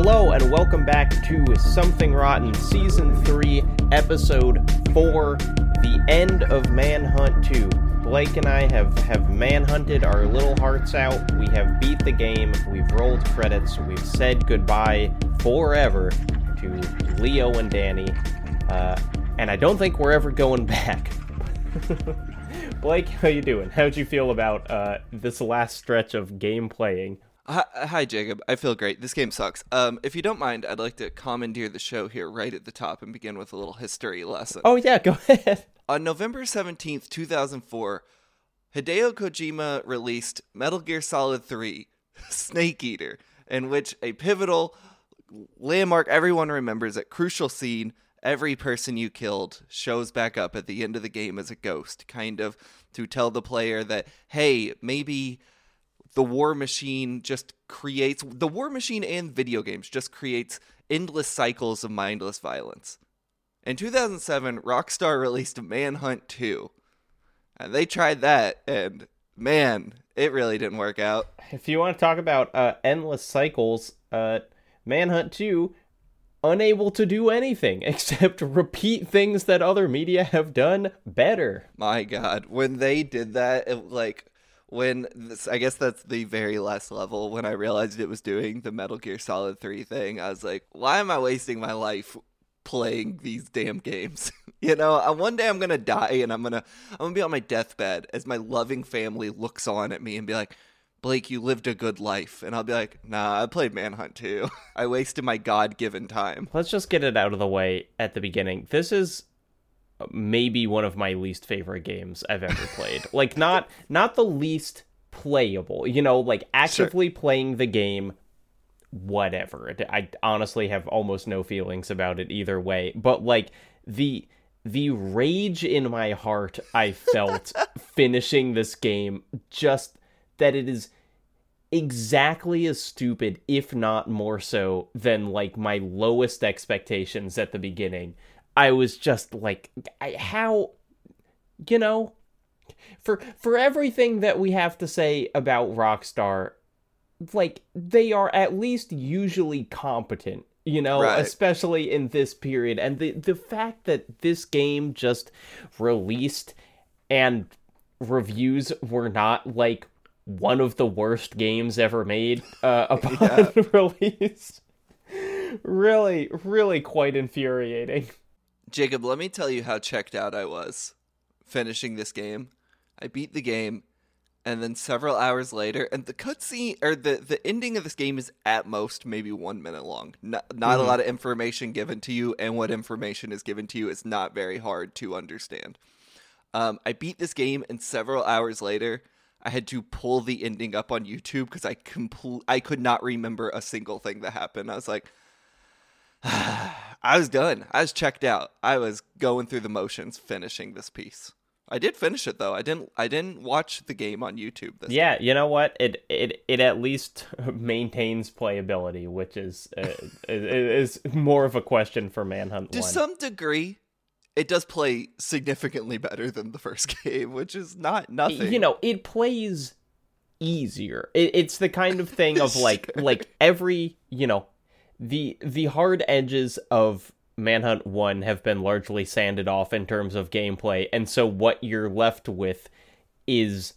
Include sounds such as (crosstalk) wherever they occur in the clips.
Hello and welcome back to Something Rotten Season 3, Episode 4, The End of Manhunt 2. Blake and I have, have manhunted our little hearts out. We have beat the game. We've rolled credits. We've said goodbye forever to Leo and Danny. Uh, and I don't think we're ever going back. (laughs) Blake, how you doing? How'd you feel about uh, this last stretch of game playing? Hi, hi, Jacob. I feel great. This game sucks. Um, if you don't mind, I'd like to commandeer the show here right at the top and begin with a little history lesson. Oh yeah, (laughs) go ahead. On November 17th, 2004, Hideo Kojima released Metal Gear Solid 3 (laughs) Snake Eater, in which a pivotal landmark everyone remembers at crucial scene every person you killed shows back up at the end of the game as a ghost, kind of to tell the player that, hey, maybe the war machine just creates the war machine and video games just creates endless cycles of mindless violence. In 2007, Rockstar (laughs) released Manhunt 2. And they tried that and man, it really didn't work out. If you want to talk about uh, endless cycles, uh, Manhunt 2 unable to do anything (laughs) except repeat things that other media have done better. My god, when they did that, it, like when this, I guess that's the very last level when I realized it was doing the Metal Gear Solid 3 thing, I was like, why am I wasting my life playing these damn games? (laughs) you know, one day I'm going to die and I'm going to I'm going to be on my deathbed as my loving family looks on at me and be like, Blake, you lived a good life. And I'll be like, nah, I played Manhunt too. (laughs) I wasted my God given time. Let's just get it out of the way at the beginning. This is maybe one of my least favorite games I've ever played. (laughs) like not not the least playable, you know, like actively sure. playing the game whatever. I honestly have almost no feelings about it either way, but like the the rage in my heart I felt (laughs) finishing this game just that it is exactly as stupid, if not more so, than like my lowest expectations at the beginning. I was just like, I, how, you know, for for everything that we have to say about Rockstar, like they are at least usually competent you know right. especially in this period and the the fact that this game just released and reviews were not like one of the worst games ever made uh, (laughs) upon yeah. release. really, really quite infuriating. Jacob, let me tell you how checked out I was finishing this game. I beat the game, and then several hours later, and the cutscene or the the ending of this game is at most maybe one minute long. Not, not mm-hmm. a lot of information given to you, and what information is given to you is not very hard to understand. Um, I beat this game, and several hours later, I had to pull the ending up on YouTube because I compl- I could not remember a single thing that happened. I was like, (sighs) I was done. I was checked out. I was going through the motions, finishing this piece. I did finish it though. I didn't. I didn't watch the game on YouTube. yeah, time. you know what? It it it at least (laughs) maintains playability, which is uh, (laughs) is, is more of a question for Manhunt. To 1. some degree, it does play significantly better than the first (laughs) game, which is not nothing. You know, it plays easier. It, it's the kind of thing of like sure. like every you know the the hard edges of Manhunt 1 have been largely sanded off in terms of gameplay and so what you're left with is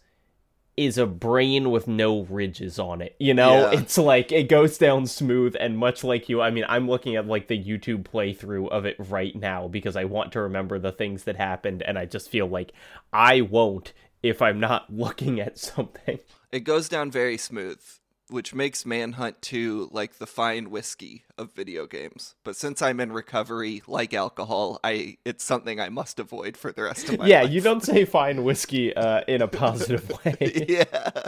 is a brain with no ridges on it. You know, yeah. it's like it goes down smooth and much like you. I mean, I'm looking at like the YouTube playthrough of it right now because I want to remember the things that happened and I just feel like I won't if I'm not (laughs) looking at something. It goes down very smooth which makes Manhunt 2 like the fine whiskey of video games. But since I'm in recovery, like alcohol, I it's something I must avoid for the rest of my yeah, life. Yeah, you don't say fine whiskey uh, in a positive (laughs) way. yeah.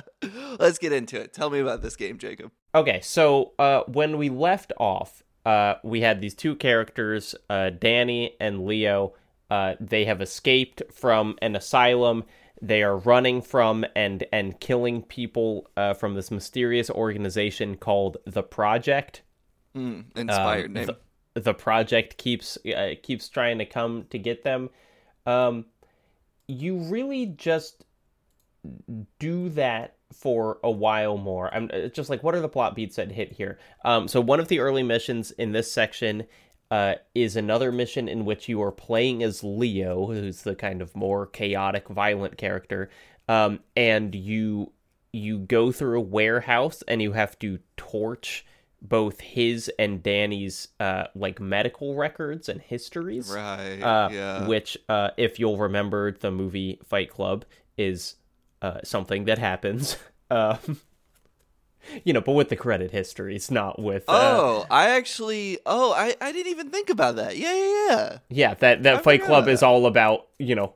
Let's get into it. Tell me about this game, Jacob. Okay, so uh, when we left off, uh, we had these two characters, uh, Danny and Leo. Uh, they have escaped from an asylum they are running from and and killing people uh, from this mysterious organization called the Project. Mm, inspired um, name. The, the, Project keeps uh, keeps trying to come to get them. Um, you really just do that for a while more. I'm uh, just like, what are the plot beats that hit here? Um, so one of the early missions in this section uh, is another mission in which you are playing as Leo, who's the kind of more chaotic, violent character, um, and you you go through a warehouse and you have to torch both his and Danny's uh, like medical records and histories. Right. Uh, yeah. Which, uh, if you'll remember, the movie Fight Club is uh, something that happens. (laughs) Um, (laughs) you know, but with the credit histories, not with. Uh, Oh, I actually. Oh, I, I didn't even think about that. Yeah, yeah, yeah. yeah, that that I Fight Club is all about you know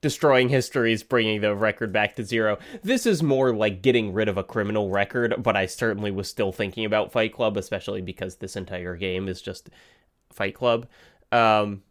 destroying histories, bringing the record back to zero. This is more like getting rid of a criminal record, but I certainly was still thinking about Fight Club, especially because this entire game is just Fight Club. Um,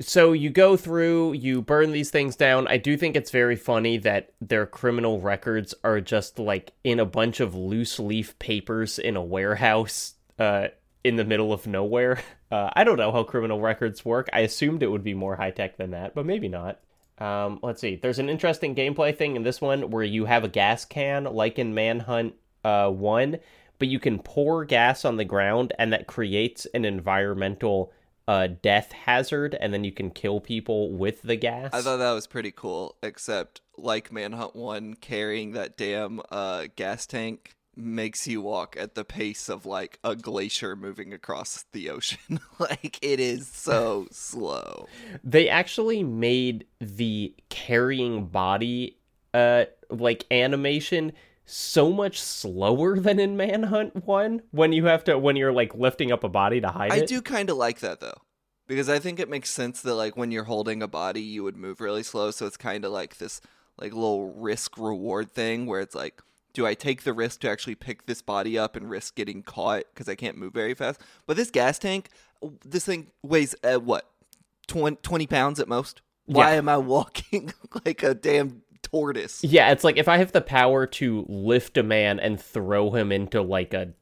so you go through, you burn these things down. I do think it's very funny that their criminal records are just like in a bunch of loose leaf papers in a warehouse uh, in the middle of nowhere. (laughs) Uh, I don't know how criminal records work. I assumed it would be more high tech than that, but maybe not. Um, let's see. There's an interesting gameplay thing in this one where you have a gas can, like in Manhunt uh, 1, but you can pour gas on the ground and that creates an environmental uh, death hazard, and then you can kill people with the gas. I thought that was pretty cool, except like Manhunt 1, carrying that damn uh, gas tank makes you walk at the pace of like a glacier moving across the ocean. (laughs) like it is so (laughs) slow. they actually made the carrying body uh like animation so much slower than in Manhunt 1 when you have to when you're like lifting up a body to hide I it. do kind of like that though. Because I think it makes sense that like when you're holding a body, you would move really slow, so it's kind of like this like little risk reward thing where it's like do I take the risk to actually pick this body up and risk getting caught because I can't move very fast? But this gas tank, this thing weighs uh, what 20, 20 pounds at most. Why Yeah. am I walking (laughs) like a damn tortoise? Yeah, it's like if I have the power to lift a man and throw him into like a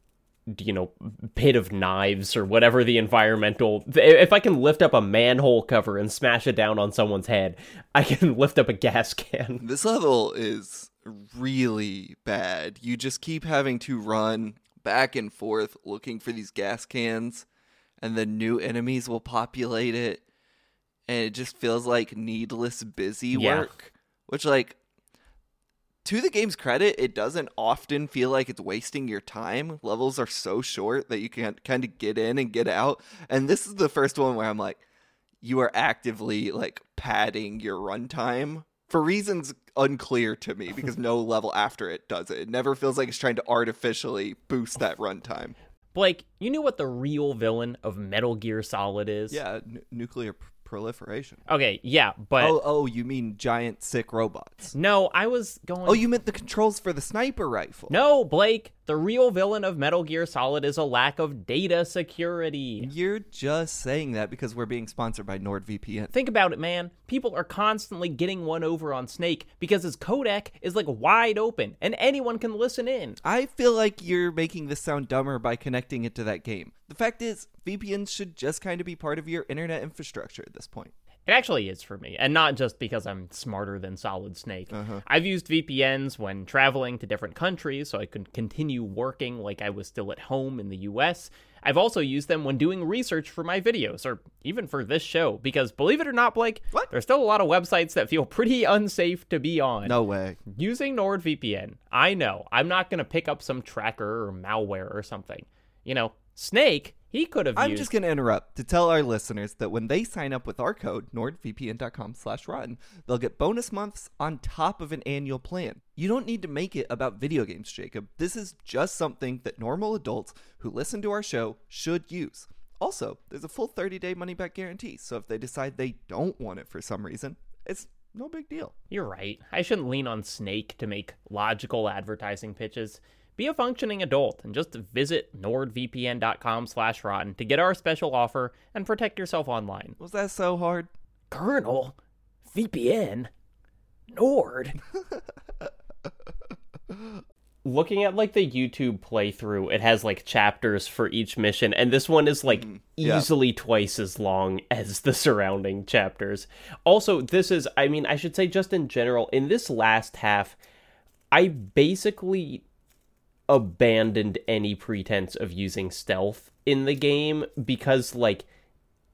you know pit of knives or whatever the environmental if I can lift up a manhole cover and smash it down on someone's head, I can (laughs) lift up a gas can. This level is really bad. You just keep having to run back and forth looking for these gas cans, and then new enemies will populate it. And it just feels like needless busy Yeah. work. Which, like, to the game's credit, it doesn't often feel like it's wasting your time. Levels are so short that you can kind of get in and get out. And this is the first one where I'm like, you are actively like padding your runtime for reasons unclear to me because no (laughs) level after it does it. It never feels like it's trying to artificially boost that runtime. Blake, you knew what the real villain of Metal Gear Solid is? Yeah, n- nuclear proliferation. Okay, yeah, but Oh, oh, you mean giant sick robots? no, I was going Oh, you meant the controls for the sniper rifle? No, Blake, the real villain of Metal Gear Solid is a lack of data security. You're just saying that because we're being sponsored by NordVPN. Think about it, man. People are constantly getting one over on Snake because his codec is like wide open and anyone can listen in. I feel like you're making this sound dumber by connecting it to that game. The fact is, VPNs should just kind of be part of your internet infrastructure at this point. It actually is for me, and not just because I'm smarter than Solid Snake. Uh-huh. I've used VPNs when traveling to different countries so I could continue working like I was still at home in the US. I've also used them when doing research for my videos, or even for this show, because believe it or not, Blake, What? there's still a lot of websites that feel pretty unsafe to be on. No way. Using NordVPN, I know I'm not going to pick up some tracker or malware or something. You know, Snake, he could have I'm used. just going to interrupt to tell our listeners that when they sign up with our code, nordvpn.com slash rotten, they'll get bonus months on top of an annual plan. You don't need to make it about video games, Jacob. This is just something that normal adults who listen to our show should use. Also, there's a full 30-day money-back guarantee, so if they decide they don't want it for some reason, it's no big deal. You're right. I shouldn't lean on Snake to make logical advertising pitches. Be a functioning adult and just visit nordvpn.com slash rotten to get our special offer and protect yourself online. Was that so hard? Colonel, VPN, Nord. (laughs) Looking at like the YouTube playthrough, it has like chapters for each mission, and this one is like mm, yeah. easily twice as long (laughs) as the surrounding chapters. Also, this is, I mean, I should say just in general, in this last half, I basically abandoned any pretense of using stealth in the game because like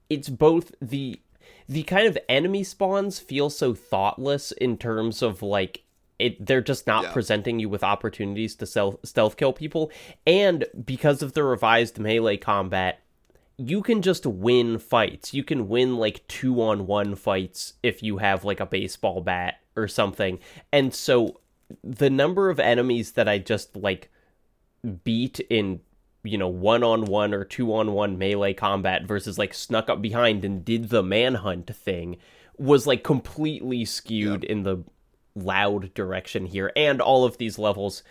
it's both the the kind of enemy spawns feel so thoughtless in terms of like it they're just not Yeah. presenting you with opportunities to stealth stealth kill people and because of the revised melee combat you can just win fights. You can win like two on one fights if you have like a baseball bat or something. And so the number of enemies that I just like beat in you know one on one or two on one melee combat versus like snuck up behind and did the manhunt thing was like completely skewed in the loud direction here. And all of these levels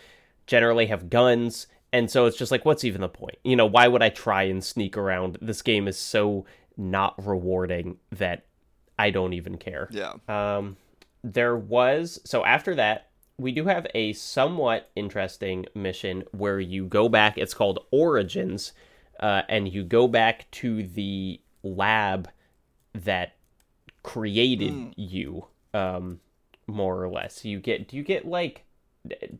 generally have guns. And so it's just like what's even the point? You know why would i try and sneak around? This game is so not rewarding that i don't even care. Yeah. um, there was so after that we do have a somewhat interesting mission where you go back. It's called Origins, uh, and you go back to the lab that created you, um, more or less. You get do you get like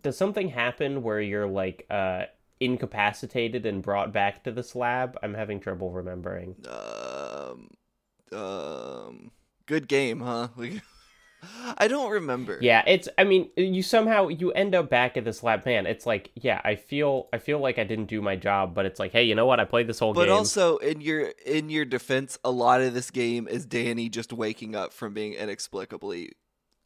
does something happen where you're like uh incapacitated and brought back to this lab? I'm having trouble remembering. Um, um, good game, huh? (laughs) I don't remember. Yeah, it's I mean, you somehow you end up back at this lab man. It's like, yeah, I feel I feel like I didn't do my job, but it's like, hey, you know what? I played this whole But game. But also in your in your defense, a lot of this game is Danny just waking up from being inexplicably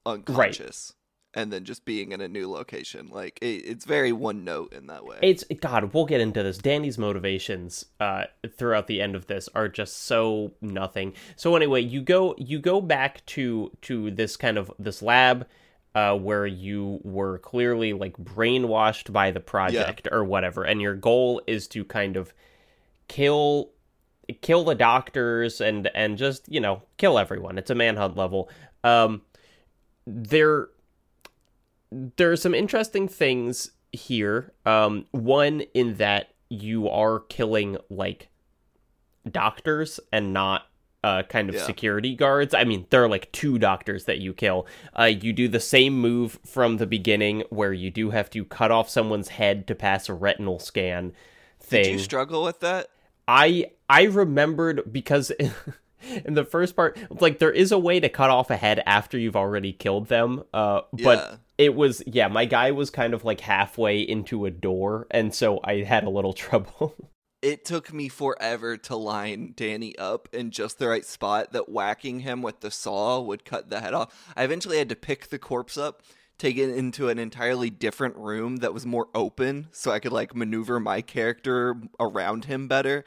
unconscious and then just being in a new location. Like it, it's very one note in that way. it's God, we'll get into this. Danny's motivations uh throughout the end of this are just so nothing. So anyway, you go you go back to to this kind of this lab uh where you were clearly like brainwashed by the project or whatever and your goal is to kind of kill kill the doctors and and just, you know, kill everyone. It's a manhunt level. Um there there are some interesting things here. Um, one in that you are killing like doctors and not uh, kind of Yeah. security guards. I mean, there are like two doctors that you kill. Uh, you do the same move from the beginning where you do have to cut off someone's head to pass a retinal scan thing. Did you struggle with that? I I remembered because (laughs) in the first part, like there is a way to cut off a head after you've already killed them. Uh, but Yeah. It was yeah, my guy was kind of like halfway into a door, and so I had a little (laughs) trouble. It took me forever to line Danny up in just the right spot that whacking him with the saw would cut the head off. I eventually had to pick the corpse up, take it into an entirely different room that was more open so I could like maneuver my character around him better.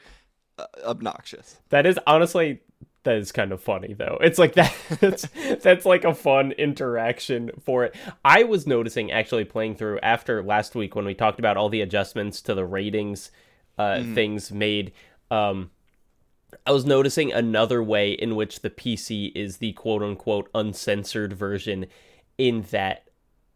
Uh, obnoxious. that is honestly that is kind of funny though. It's like that (laughs) that's that's like a fun interaction for it. I was noticing actually playing through after last week when we talked about all the adjustments to the ratings uh things made um I was noticing another way in which the PC is the quote unquote uncensored version in that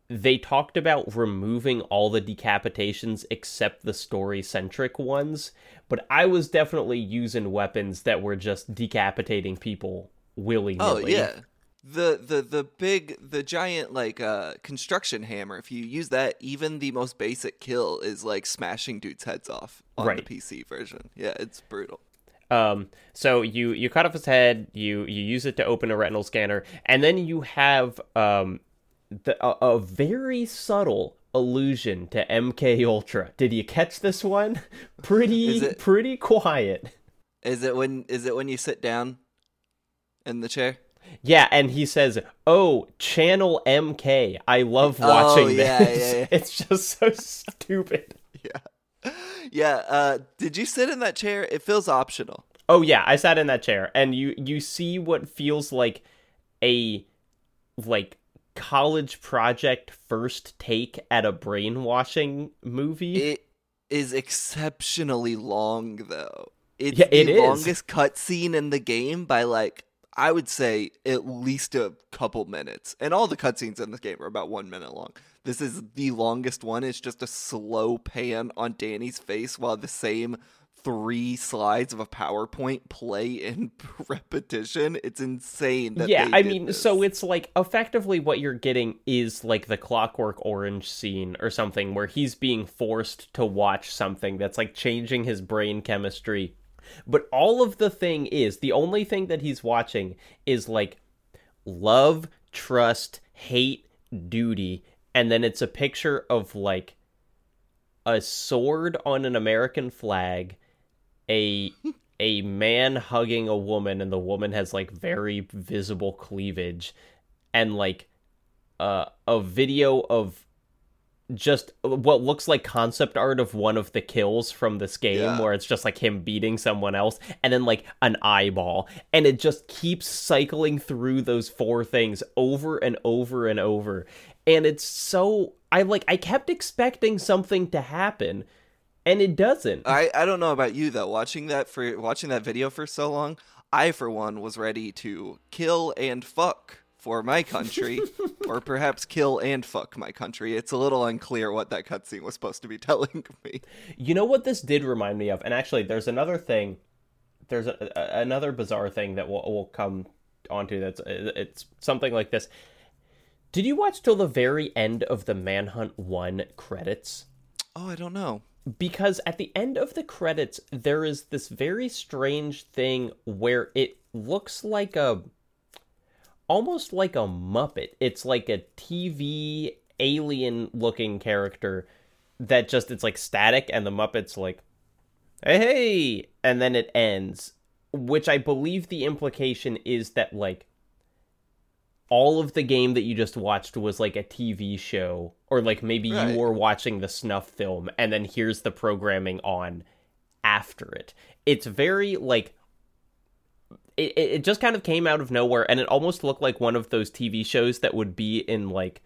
they talked about removing all the decapitations except the story centric ones, but I was definitely using weapons that were just decapitating people willy Oh nilly. yeah. The the the big the giant like uh construction hammer, if you use that, even the most basic kill is like smashing dudes' heads off on Right. the PC version. Yeah, it's brutal. Um, so you you cut off his head, you you use it to open a retinal scanner, and then you have um the, a, a very subtle allusion to MK Ultra. Did you catch this one? (laughs) Pretty it- pretty quiet. Is it when is it when you sit down in the chair? Yeah, and he says, "Oh, Channel MK. I love Oh, watching yeah, this. yeah, yeah. (laughs) It's just so stupid." Yeah. Yeah, uh did you sit in that chair? It feels optional. Oh yeah, I sat in that chair and you you see what feels like a like college project first take at a brainwashing movie. It is exceptionally long though. It's Yeah, the it is. longest cutscene in the game by like I would say at least a couple minutes. And all the cutscenes in this game are about one minute long. This is the longest one. It's just a slow pan on Danny's face while the same three slides of a PowerPoint play in (laughs) repetition. It's insane. That yeah, I mean, this. so it's like effectively what you're getting is like the Clockwork Orange scene or something where he's being forced to watch something that's like changing his brain chemistry. But all of the thing is, the only thing that he's watching is like love, trust, hate, duty, and then it's a picture of like a sword on an American flag, a a man hugging a woman and the woman has like very visible cleavage and like uh, a video of just what looks like concept art of one of the kills from this game Yeah. where it's just like him beating someone else and then like an eyeball and it just keeps cycling through those four things over and over and over and it's so i like i kept expecting something to happen and it doesn't I, I don't know about you though. Watching that for watching that video for so long, I for one was ready to kill and fuck for my country, (laughs) or perhaps kill and fuck my country. It's a little unclear what that cutscene was supposed to be (laughs) telling me. You know what this did remind me of, and actually, there's another thing. There's a, a, another bizarre thing that we'll, we'll come onto. That's uh, it's something like this. Did you watch till the very end of the Manhunt One credits? Oh, I don't know. Because at the end of the credits, there is this very strange thing where it looks like a almost like a Muppet. It's like a TV alien looking character that just it's like static and the Muppet's like hey and then it ends which I believe the implication is that like all of the game that you just watched was like a TV show or like maybe Right. you were watching the snuff film and then here's the programming on after it. It's very like it, it it just kind of came out of nowhere and it almost looked like one of those TV shows that would be in like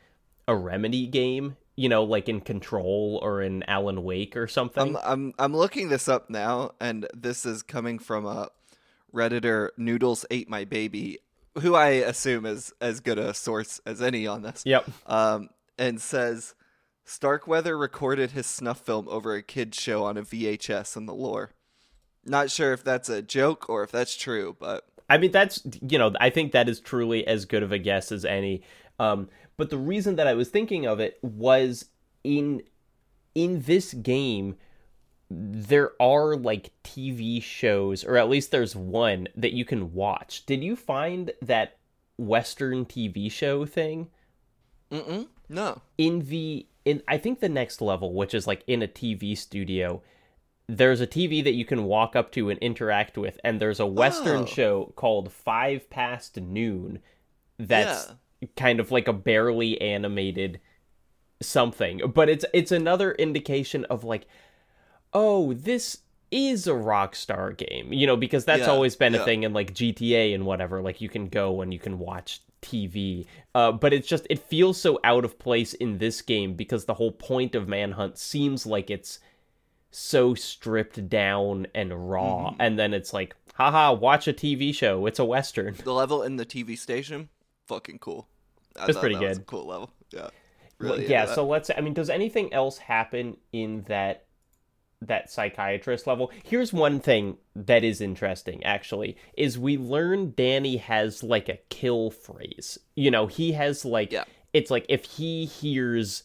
a remedy game, you know, like in Control or in Alan Wake or something. I'm I'm I'm looking this up now, and this is coming from a redditor Noodles ate my baby, who I assume is as good a source as any on this. yep. um, and says Starkweather recorded his snuff film over a kids show on a VHS in the lore. Not sure if that's a joke or if that's true, but I mean, that's you know, I think that is truly as good of a guess as any. Um, but the reason that I was thinking of it was in in this game, there are like TV shows, or at least there's one that you can watch. Did you find that Western TV show thing Mm-mm. no. in the in? I think the next level, which is like in a TV studio. There's a TV that you can walk up to and interact with, and there's a Western Oh. show called Five Past Noon that's kind of like a barely animated something but it's it's another indication of like oh this is a rockstar game you know because that's Yeah, always been a thing in like gta and whatever like you can go and you can watch tv uh, but it's just it feels so out of place in this game because the whole point of manhunt seems like it's so stripped down and raw Mm-hmm. and then it's like haha watch a tv show it's a western The level in the TV station, fucking cool. I It's pretty that was a good. cool level. Yeah. Really yeah so let's i mean does anything else happen in that that psychiatrist level. Here's one thing that is interesting actually is we learn danny has like a kill phrase. You know he has like Yeah. it's like if he hears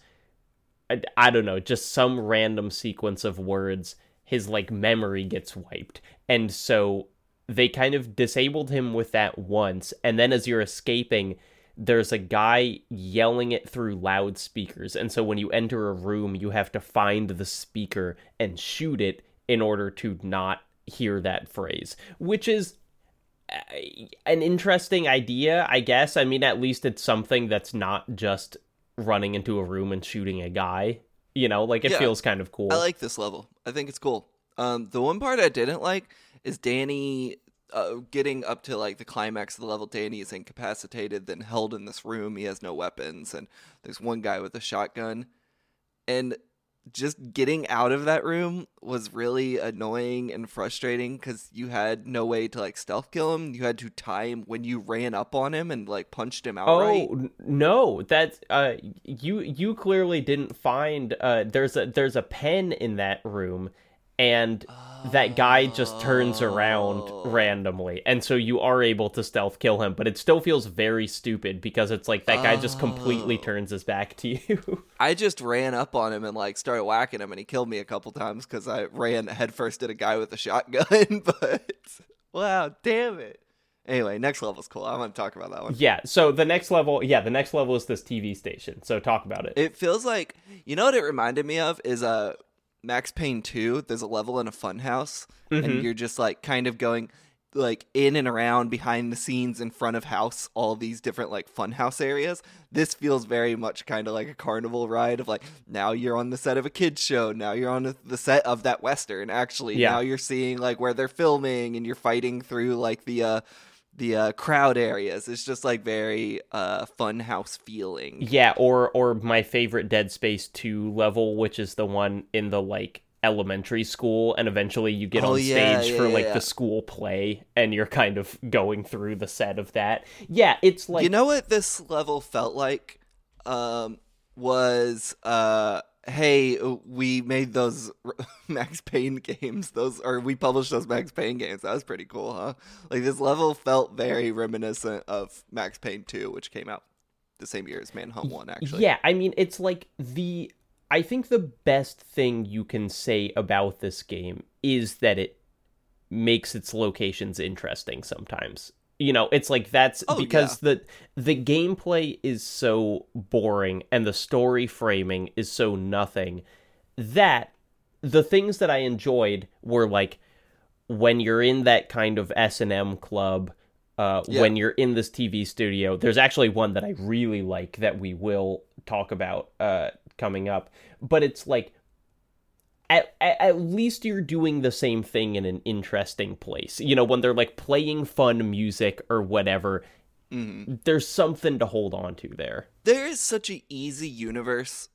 I, I don't know just some random sequence of words his like memory gets wiped. And so they kind of disabled him with that once. And then as you're escaping there's a guy yelling it through loudspeakers and so when you enter a room you have to find the speaker and shoot it in order to not hear that phrase which is uh, an interesting idea i guess i mean at least it's something that's not just running into a room and shooting a guy you know like it Yeah. feels kind of cool I like this level. I think it's cool. Um, the one part I didn't like is Danny uh, getting up to like the climax of the level. Danny is incapacitated, then held in this room. He has no weapons, and there's one guy with a shotgun. And just getting out of that room was really annoying and frustrating because you had no way to like stealth kill him. You had to tie him when you ran up on him and like punched him out. Oh no, that's uh you you clearly didn't find uh there's a there's a pen in that room and that guy just turns around randomly and so you are able to stealth kill him but it still feels very stupid because it's like that guy just completely turns his back to (laughs) you I just ran up on him and like started whacking him, and he killed me a couple times because I ran headfirst at a guy with a shotgun. (laughs) but wow, damn it! Anyway, next level's cool. I want to talk about that one. yeah so the next level yeah the next level is this tv station so talk about it It feels like you know what it reminded me of is uh Max Payne 2. There's a level in a funhouse, and you're just like kind of going like in and around behind the scenes in front of house all these different like funhouse areas. This feels very much kind of like a carnival ride of like now you're on the set of a kids show, now you're on the set of that western. Actually, Yeah. now you're seeing like where they're filming and you're fighting through like the uh the uh, crowd areas. It's just like very uh funhouse feeling. Yeah, or or my favorite Dead Space 2 level, which is the one in the like elementary school and eventually you get Oh, on stage yeah, for yeah, like the school play and you're kind of going through the set of that. Yeah, it's like you know what this level felt like um was uh hey uh, we made those (laughs) max payne games. Those or we published those max payne games. That was pretty cool huh? Like this level felt very reminiscent of max payne 2 which came out the same year as manhunt 1 actually. Yeah, I mean it's like the I think the best thing you can say about this game is that it makes its locations interesting sometimes. You know, it's like that's Oh, because the the gameplay is so boring and the story framing is so nothing that the things that I enjoyed were like when you're in that kind of S&M club uh, Yeah. when you're in this TV studio. There's actually one that I really like that we will talk about uh, coming up, but it's like at, at at least you're doing the same thing in an interesting place. You know, when they're like playing fun music or whatever, Mhm. there's something to hold on to there. there is such an easy universe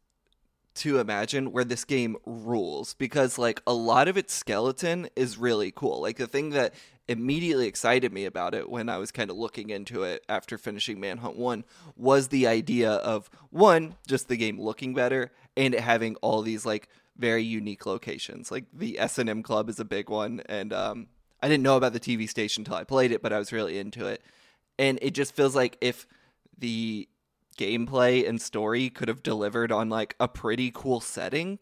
to imagine where this game rules because like a lot of its skeleton is really cool like the thing that immediately excited me about it when i was kind of looking into it after finishing manhunt 1 was the idea of one just the game looking better and it having all these like very unique locations like the s&m club is a big one and um i didn't know about the tv station until i played it but i was really into it and it just feels like if the gameplay and story could have delivered on like a pretty cool setting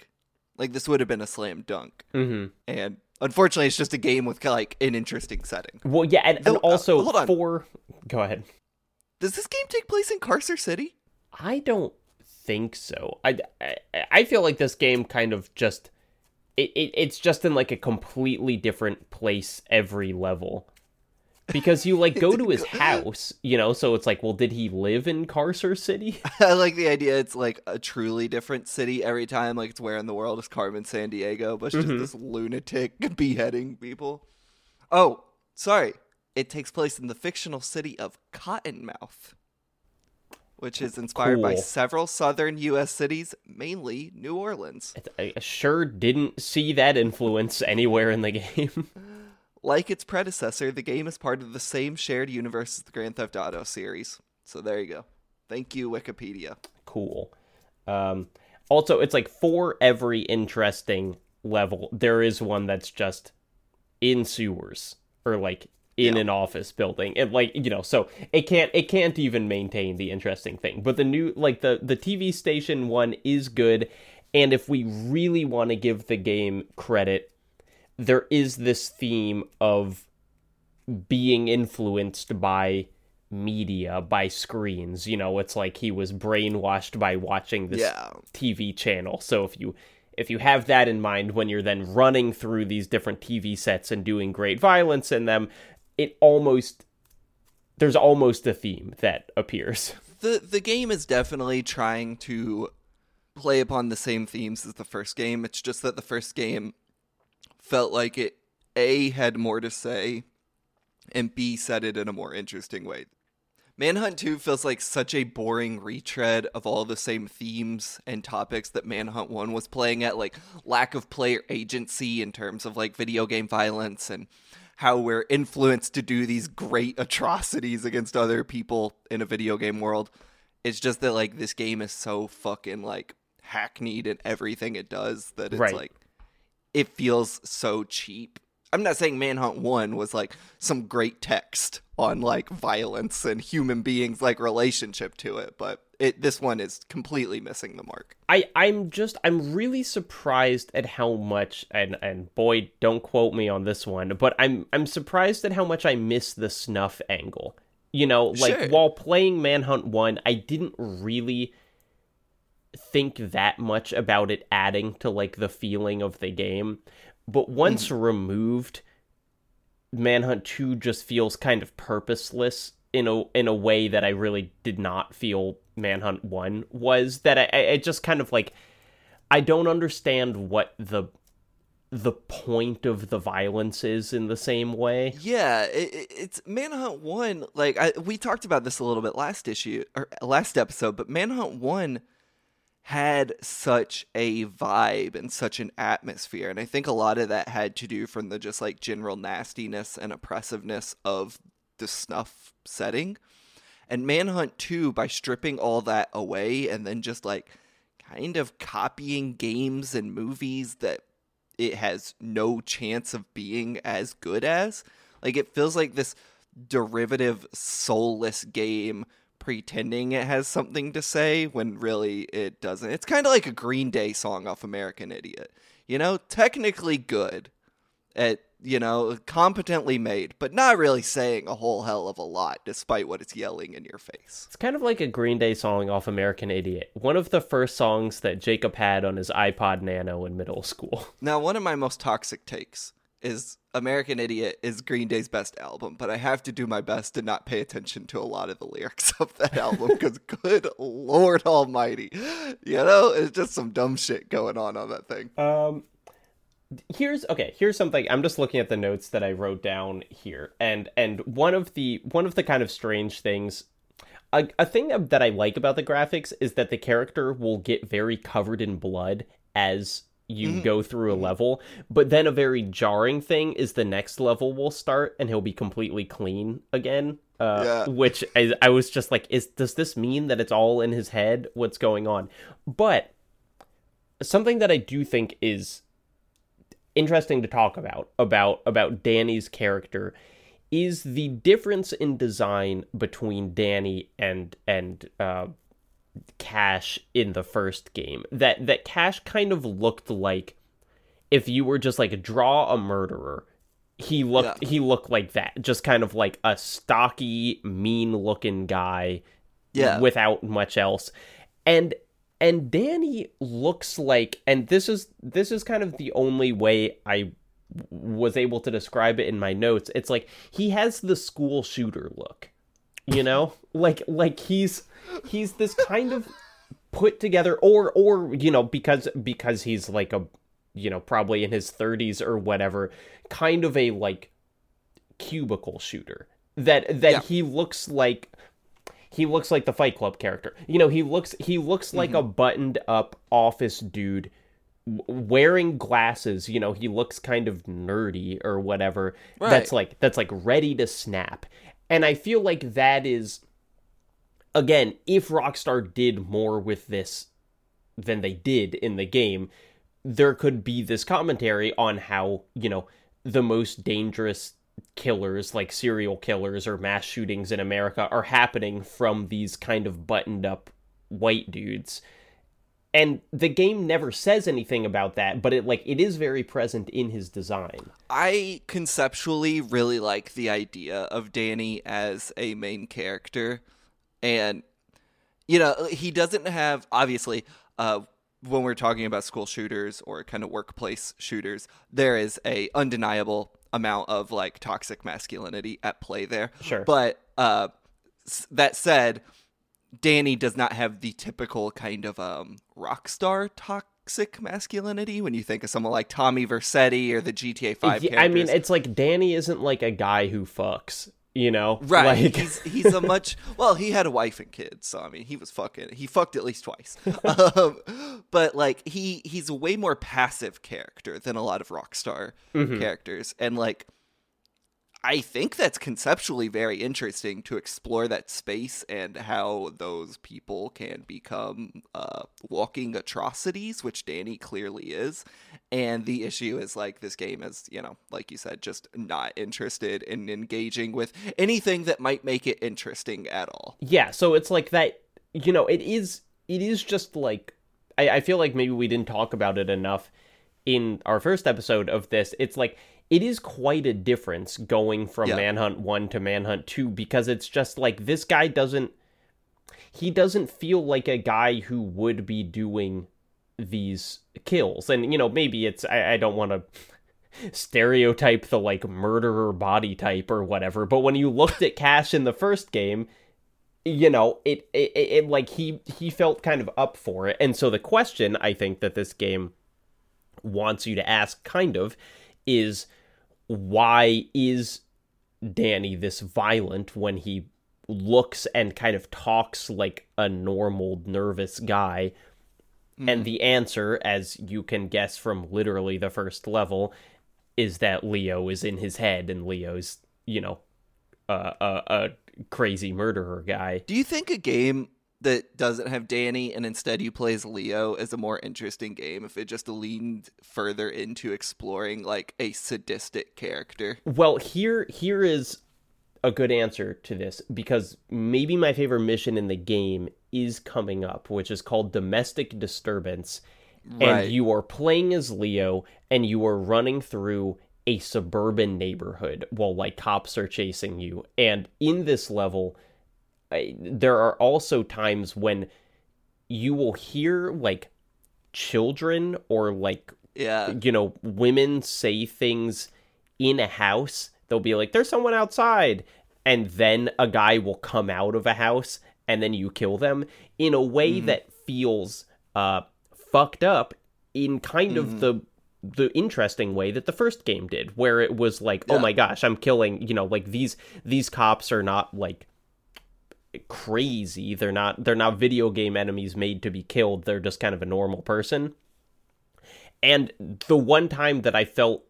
like this would have been a slam dunk Mm-hmm. and unfortunately it's just a game with like an interesting setting Well, yeah, and, and uh, also hold on. for go ahead. does this game take place in carcer city I don't think so. I, I, I feel like this game kind of just it, it it's just in like a completely different place every level. Because you like (laughs) go to his house, you know, so it's like, well, did he live in Carcer City? (laughs) i like the idea it's like a truly different city every time like it's where in the world is carmen sandiego but it's just mm-hmm. this lunatic (laughs) beheading people oh sorry it takes place in the fictional city of cottonmouth which is inspired by several southern U.S. cities, mainly New Orleans. I sure didn't see that influence anywhere in the game. (laughs) Like its predecessor, the game is part of the same shared universe as the Grand Theft Auto series. So there you go. Thank you, Wikipedia. cool. Um, also, it's like for every interesting level, there is one that's just in sewers or like in Yeah. an office building. and like you know, so it can't it can't even maintain the interesting thing. But the new like the the TV station one is good, and if we really want to give the game credit, there is this theme of being influenced by media by screens you know it's like he was brainwashed by watching this Yeah. TV channel so if you if you have that in mind when you're then running through these different TV sets and doing great violence in them it almost there's almost a theme that appears (laughs) The the game is definitely trying to play upon the same themes as the first game. It's just that the first game felt like it A had more to say and B said it in a more interesting way. Manhunt 2 feels like such a boring retread of all the same themes and topics that Manhunt 1 was playing at, like lack of player agency in terms of like video game violence and how we're influenced to do these great atrocities against other people in a video game world. It's just that like this game is so fucking like hackneyed in everything it does that it's Right. like it feels so cheap. I'm not saying Manhunt 1 was like some great text on like violence and human beings like relationship to it, but it this one is completely missing the mark. I I'm just I'm really surprised at how much and and boy don't quote me on this one, but I'm I'm surprised at how much I miss the snuff angle. You know, like Sure. while playing Manhunt 1, I didn't really think that much about it adding to like the feeling of the game. But once hmm. removed, Manhunt 2 just feels kind of purposeless in a in a way that I really did not feel Manhunt 1 was that I I just kind of like I don't understand what the the point of the violence is in the same way. Yeah, it, it- it's Manhunt 1 like I, we talked about this a little bit last issue or last episode, but Manhunt 1 had such a vibe and such an atmosphere and I think a lot of that had to do from the just like general nastiness and oppressiveness of the snuff setting. And Manhunt 2 by stripping all that away and then just like kind of copying games and movies that it has no chance of being as good as. Like it feels like this derivative soulless game pretending it has something to say when really it doesn't. It's kind of like a Green Day song off American Idiot. You know, technically good at, you know, competently made, but not really saying a whole hell of a lot despite what it's yelling in your face. It's kind of like a Green Day song off American Idiot. One of the first songs that Jacob had on his iPod Nano in middle school. (laughs) Now, one of my most toxic takes is American Idiot is Green Day's best album, but I have to do my best to not pay attention to a lot of the lyrics of that album because, (laughs) good Lord Almighty, you know, it's just some dumb shit going on on that thing. Um here's okay, here's something. I'm just looking at the notes that I wrote down here. And and one of the one of the kind of strange things a, a thing that I like about the graphics is that the character will get very covered in blood as you go through a level, but then a very jarring thing is the next level will start and he'll be completely clean again. Uh, Yeah. Which I, I was just like, is does this mean that it's all in his head? What's going on? But something that I do think is interesting to talk about about about Danny's character is the difference in design between Danny and and uh, Cash in the first game. That that Cash kind of looked like if you were just like draw a murderer. He looked he looked like that, just kind of like a stocky, mean-looking guy Yeah. without much else. And and Danny looks like and this is this is kind of the only way I was able to describe it in my notes. It's like he has the school shooter look. You know? (laughs) like like he's he's this kind of put together or or you know because because he's like a you know probably in his 30s or whatever kind of a like cubicle shooter that that Yeah. he looks like he looks like the fight club character. You know he looks he looks like a mm-hmm. buttoned up office dude wearing glasses you know he looks kind of nerdy or whatever that's like that's like ready to snap. And i feel like that is again if rockstar did more with this than they did in the game there could be this commentary on how you know the most dangerous killers like serial killers or mass shootings in america are happening from these kind of buttoned up white dudes and the game never says anything about that but it like it is very present in his design I conceptually really like the idea of Danny as a main character. And, you know, he doesn't have, obviously, uh, when we're talking about school shooters or kind of workplace shooters, there is a undeniable amount of like toxic masculinity at play there. Sure. But uh, that said, Danny does not have the typical kind of um, Rockstar toxic masculinity when you think of someone like Tommy Vercetti or the GTA 5 Yeah, i mean it's like danny isn't like a guy who fucks you know Right. like He's he's a much (laughs) well, he had a wife and kids, so I mean he was fucking he fucked at least twice. (laughs) um, but like he he's a way more passive character than a lot of Rockstar Mm-hmm. characters. And like I think that's conceptually very interesting to explore that space and how those people can become uh, walking atrocities, which Danny clearly is. And the issue is like this game is, you know, like you said, just not interested in engaging with anything that might make it interesting at all. Yeah, so it's like that, you know, it is, it is just like, I, I feel like maybe we didn't talk about it enough in our first episode of this. It's like, it is quite a difference going from Yeah. Manhunt 1 to Manhunt 2 because it's just like this guy doesn't he doesn't feel like a guy who would be doing these kills. And you know, maybe it's I, I don't want to stereotype the like murderer body type or whatever, but when you looked at Cash in the first game, you know, it, it it it like he he felt kind of up for it. And so the question I think that this game wants you to ask kind of is why is Danny this violent when he looks and kind of talks like a normal nervous guy? And the answer, as you can guess from literally the first level, is that Leo is in his head and Leo's, you know, uh, a, a crazy murderer guy. Do you think a game that doesn't have Danny and instead you play as Leo is a more interesting game if it just leaned further into exploring like a sadistic character? Well, here here is a good answer to this because maybe my favorite mission in the game is coming up, which is called Domestic Disturbance. Right. And you are playing as Leo and you are running through a suburban neighborhood while like cops are chasing you. And in this level, there are also times when you will hear like children or like Yeah. you know, women say things in a house. They'll be like, there's someone outside. And then a guy will come out of a house and then you kill them in a way that feels uh, fucked up in kind of the the interesting way that the first game did where it was like oh my gosh i'm killing you know like these these cops are not like crazy they're not they're not video game enemies made to be killed they're just kind of a normal person and the one time that I felt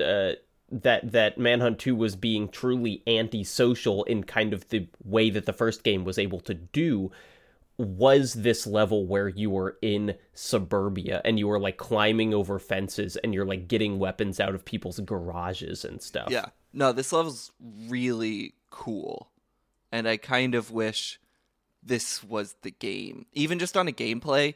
uh, that that Manhunt 2 was being truly antisocial in kind of the way that the first game was able to do was this level where you were in suburbia and you were like climbing over fences and you're like getting weapons out of people's garages and stuff. Yeah. No, this level's really cool. And I kind of wish this was the game. Even just on a gameplay,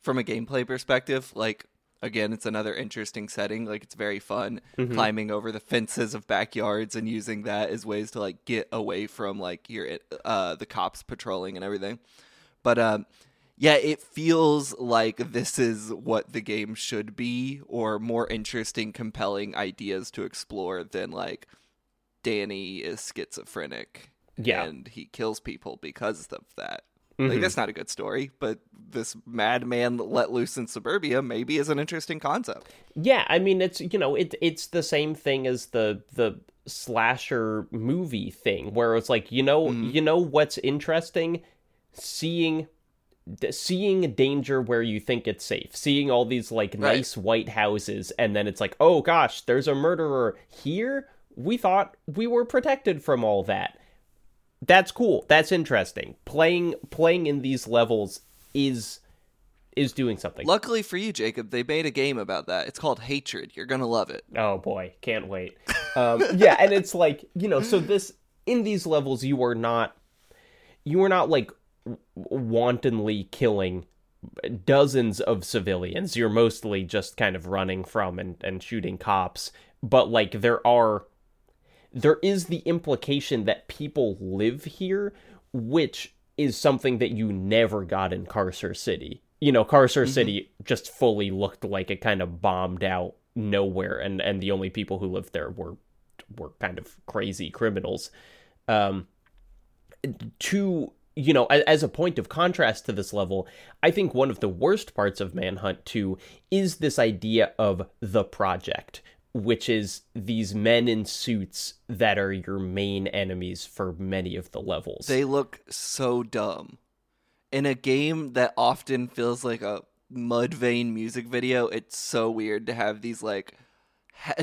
from a gameplay perspective, like again, it's another interesting setting. Like it's very fun climbing over the fences of backyards and using that as ways to like get away from like your uh the cops patrolling and everything. But um yeah, it feels like this is what the game should be, or more interesting, compelling ideas to explore than like Danny is schizophrenic Yeah. and he kills people because of that. Mhm. Like that's not a good story, but this madman let loose in suburbia maybe is an interesting concept. Yeah, I mean it's you know it it's the same thing as the the slasher movie thing where it's like you know you know what's interesting seeing seeing danger where you think it's safe seeing all these like Right. nice white houses and then it's like oh gosh there's a murderer here we thought we were protected from all that that's cool that's interesting playing playing in these levels is is doing something Luckily for you, Jacob, they made a game about that. It's called Hatred. You're gonna love it. Oh boy, can't wait. (laughs) Um, yeah, and it's like you know, so this in these levels, you are not, you are not like wantonly killing dozens of civilians. You're mostly just kind of running from and and shooting cops. But like there are, there is the implication that people live here, which is something that you never got in Carcer City. You know, Carcer City just fully looked like a kind of bombed out nowhere, and and the only people who lived there were were kind of crazy criminals. Um, to you know, as, as a point of contrast to this level, I think one of the worst parts of Manhunt 2 is this idea of the project, which is these men in suits that are your main enemies for many of the levels. They look so dumb. In a game that often feels like a Mudvayne music video, it's so weird to have these like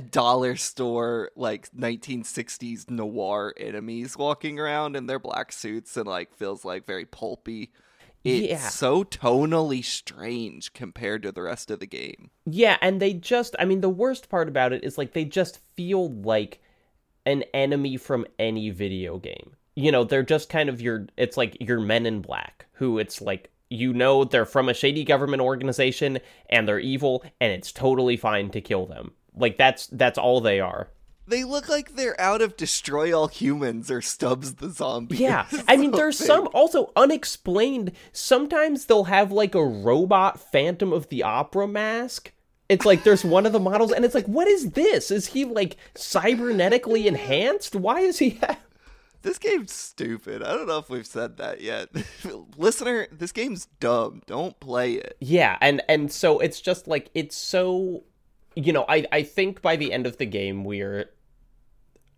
dollar store like 1960s noir enemies walking around in their black suits and like feels like very pulpy. It's Yeah. so tonally strange compared to the rest of the game. Yeah, and they just I mean the worst part about it is like they just feel like an enemy from any video game. You know, they're just kind of your it's like your men in black who it's like you know they're from a shady government organization and they're evil and it's totally fine to kill them. Like that's that's all they are. They look like they're out of Destroy All Humans or Stubbs the Zombie. Yeah. I mean, there's some also unexplained. Sometimes they'll have like a robot Phantom of the Opera mask. It's like there's one of the models, and it's like, what is this? Is he like cybernetically enhanced? Why is he? Have... This game's stupid. I don't know if we've said that yet. (laughs) Listener, this game's dumb. Don't play it. Yeah, and and so it's just like it's so, you know, I I think by the end of the game we're.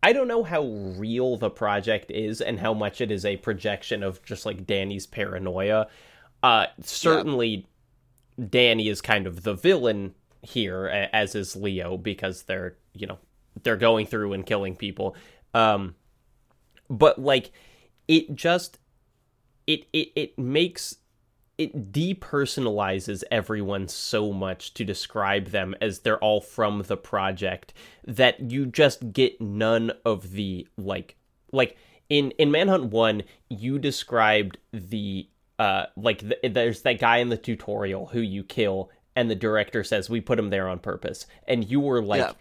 I don't know how real the project is and how much it is a projection of just like Danny's paranoia. Uh certainly Danny is kind of the villain here as is Leo because they're, you know, they're going through and killing people. Um but like it just it it it makes it depersonalizes everyone so much to describe them as they're all from the project that you just get none of the like like in in manhunt 1 you described the uh like the, there's that guy in the tutorial who you kill and the director says we put him there on purpose and you were like Yeah.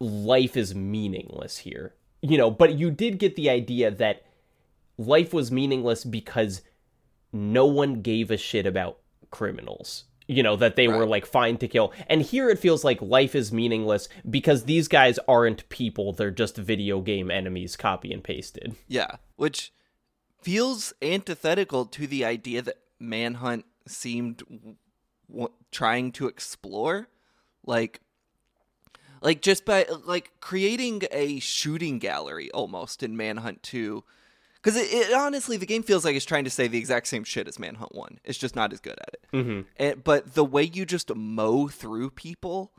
life is meaningless here you know but you did get the idea that life was meaningless because no one gave a shit about criminals. You know, that they were like fine to kill. And here it feels like life is meaningless because these guys aren't people, they're just video game enemies copy and pasted. Yeah, which feels antithetical to the idea that Manhunt seemed w- trying to explore, like, like just by like creating a shooting gallery almost in Manhunt Two, because it, it honestly the game feels like it's trying to say the exact same shit as Manhunt One. It's just not as good at it. Mm-hmm. And, but the way you just mow through people,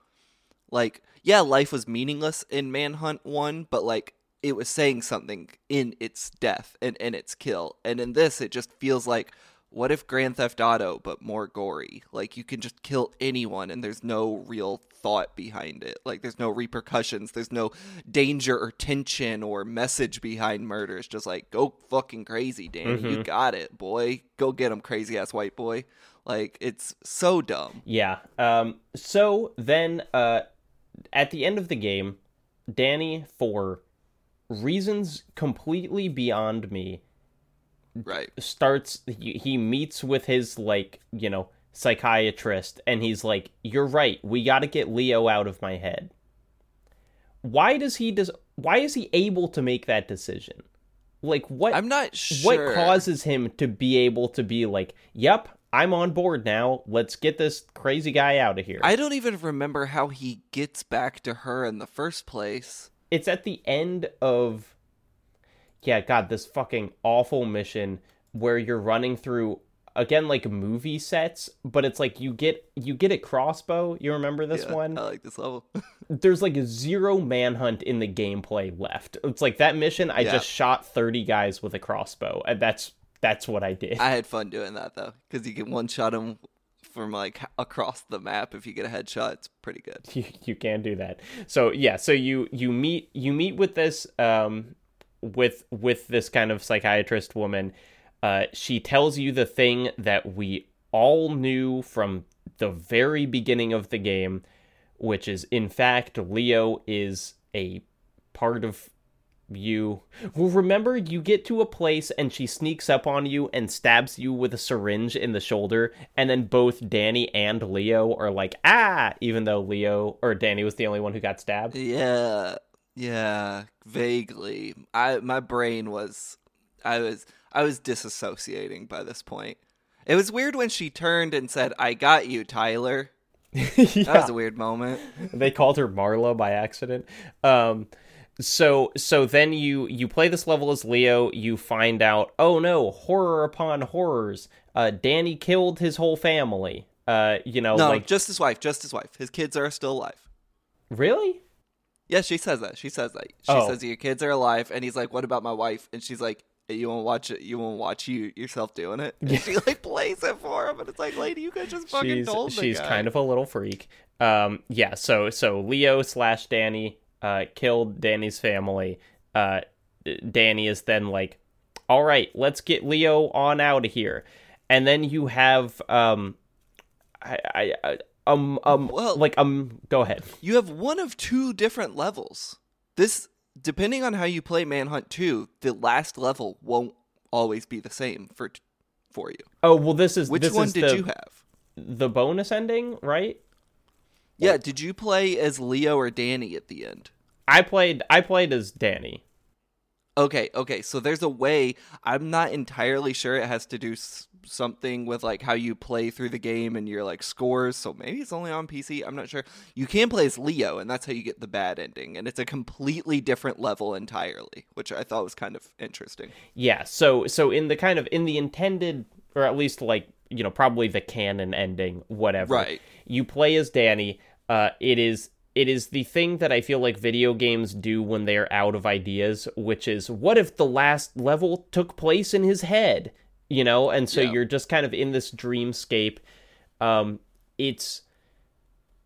like, yeah, life was meaningless in Manhunt 1, but like, it was saying something in its death and in its kill. And in this, it just feels like, what if Grand Theft Auto, but more gory? Like, you can just kill anyone and there's no real thought behind it. Like, there's no repercussions, there's no danger or tension or message behind murder. It's just like, go fucking crazy, Danny. You got it, boy. Go get him, crazy ass white boy. Like, it's so dumb. Yeah. Um so then uh at the end of the game, Danny for reasons completely beyond me Right. starts he, he meets with his like you know psychiatrist and he's like you're right we got to get leo out of my head why does he does why is he able to make that decision like what I'm not sure. what causes him to be able to be like yep i'm on board now let's get this crazy guy out of here I don't even remember how he gets back to her in the first place. it's at the end of yeah god this fucking awful mission where you're running through again like movie sets but it's like you get you get a crossbow you remember this Yeah, one I like this level. (laughs) there's like a zero manhunt in the gameplay left it's like that mission i Yeah. just shot 30 guys with a crossbow and that's that's what i did I had fun doing that though, because you can one shot them from like across the map. If you get a headshot, it's pretty good. (laughs) you, you can do that so yeah so you you meet you meet with this um with with this kind of psychiatrist woman uh she tells you the thing that we all knew from the very beginning of the game which is in fact leo is a part of you. Well remember you get to a place and she sneaks up on you and stabs you with a syringe in the shoulder and then both danny and leo are like ah! even though leo or danny was the only one who got stabbed. Yeah, yeah, vaguely. I my brain was, I was, I was disassociating by this point. It was weird when she turned and said, "I got you, Tyler." (laughs) That was a weird moment. they called her Marla by accident. Um, so so then you you play this level as Leo. You find out, oh no, horror upon horrors. Uh, Danny killed his whole family. Uh, you know, No, like just his wife, just his wife. His kids are still alive. really? Yeah, she says that. She says that. She Oh. says your kids are alive, and he's like, "What about my wife?" And she's like, "You won't watch it. You won't watch you yourself doing it." And she like plays it for him, and it's like, "Lady, you could just fucking she's told the she's guy. kind of a little freak. Um, yeah. So so Leo slash Danny uh killed Danny's family. Uh, Danny is then like, all right, let's get Leo on out of here, and then you have um, I I. I um um Well- like um go ahead You have one of two different levels. This, depending on how you play Manhunt Two, the last level won't always be the same for for you. oh well this is Which this one is did the, you have? the bonus ending right Yeah, did you play as Leo or Danny at the end? I played I played as Danny Okay, okay. So there's a way. I'm not entirely sure it has to do s- something with like how you play through the game and your like scores. So maybe it's only on PC. I'm not sure. You can play as Leo, and that's how you get the bad ending. And it's a completely different level entirely, which I thought was kind of interesting. Yeah, so so in the kind of in the intended or at least like, you know, probably the canon ending, whatever. Right. You play as Danny. Uh it is it is the thing that I feel like video games do when they're out of ideas, which is what if the last level took place in his head? You know, and so Yeah. you're just kind of in this dreamscape. Um it's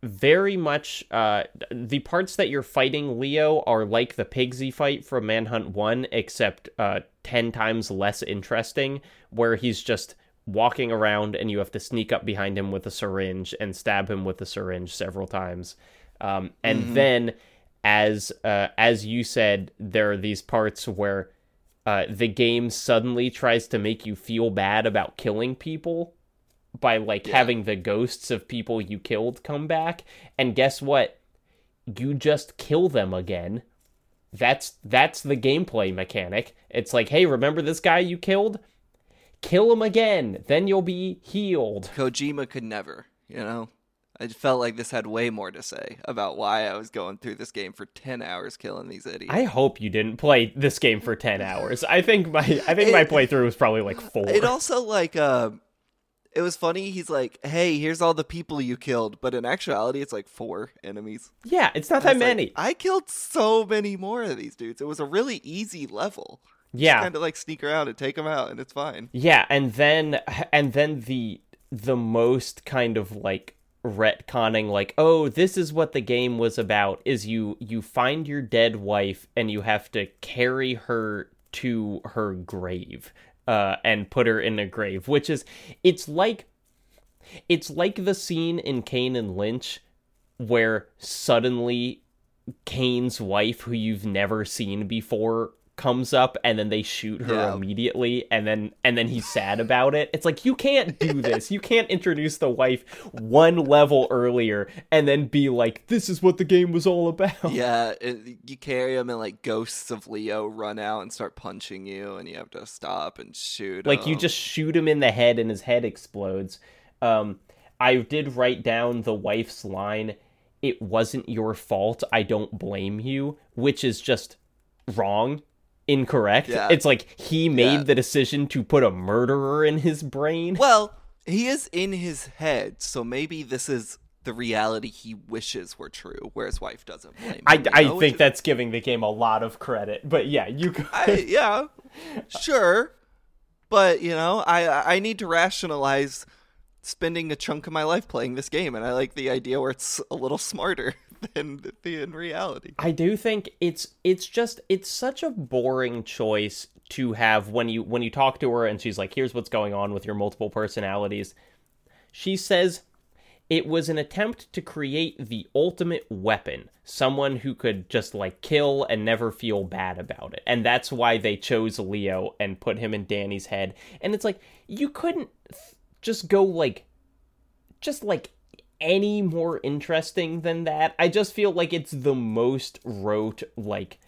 very much uh the parts that you're fighting Leo are like the Piggsy fight from Manhunt 1 except uh 10 times less interesting where he's just walking around and you have to sneak up behind him with a syringe and stab him with a syringe several times. Um and then as uh as you said there are these parts where uh the game suddenly tries to make you feel bad about killing people by like Yeah. having the ghosts of people you killed come back. And guess what? You just kill them again. That's that's the gameplay mechanic. It's like hey remember this guy you killed? Kill him again. Then you'll be healed. Kojima could never, you know? I felt like this had way more to say about why I was going through this game for 10 hours killing these idiots. i hope you didn't play this game for 10 (laughs) hours i think my i think my playthrough was probably like 4 It also like uh it was funny. He's like, "Hey, here's all the people you killed," but in actuality, it's like four enemies. yeah it's not I that was like, many I killed so many more of these dudes. It was a really easy level. yeah kind of like sneak around and take them out, and it's fine. Yeah, and then and then the the most kind of like retconning like oh this is what the game was about is you you find your dead wife and you have to carry her to her grave uh and put her in a grave which is it's like it's like the scene in Kane and Lynch where suddenly Kane's wife, who you've never seen before, comes up and then they shoot her Yeah. immediately and then and then he's sad about it. It's like you can't do (laughs) this. You can't introduce the wife one level earlier and then be like this is what the game was all about. Yeah, you carry him and like ghosts of Leo run out and start punching you, and you have to stop and shoot. Like you just shoot him in the head and his head explodes. Um I did write down the wife's line it wasn't your fault. I don't blame you, which is just wrong, incorrect. Yeah. It's like he made Yeah. the decision to put a murderer in his brain. Well, he is in his head, so maybe this is the reality he wishes were true, where his wife doesn't blame I, him. I know, which think is- that's giving the game a lot of credit, but yeah, you could. I, yeah, sure, but you know, I I need to rationalize spending a chunk of my life playing this game, and I like the idea where it's a little smarter (laughs) than the in reality. I do think it's it's just it's such a boring choice to have when you when you talk to her and she's like here's what's going on with your multiple personalities. She says it was an attempt to create the ultimate weapon, someone who could just like kill and never feel bad about it. And that's why they chose Leo and put him in Danny's head. And it's like you couldn't th- just go like just like any more interesting than that. I just feel like it's the most rote, like,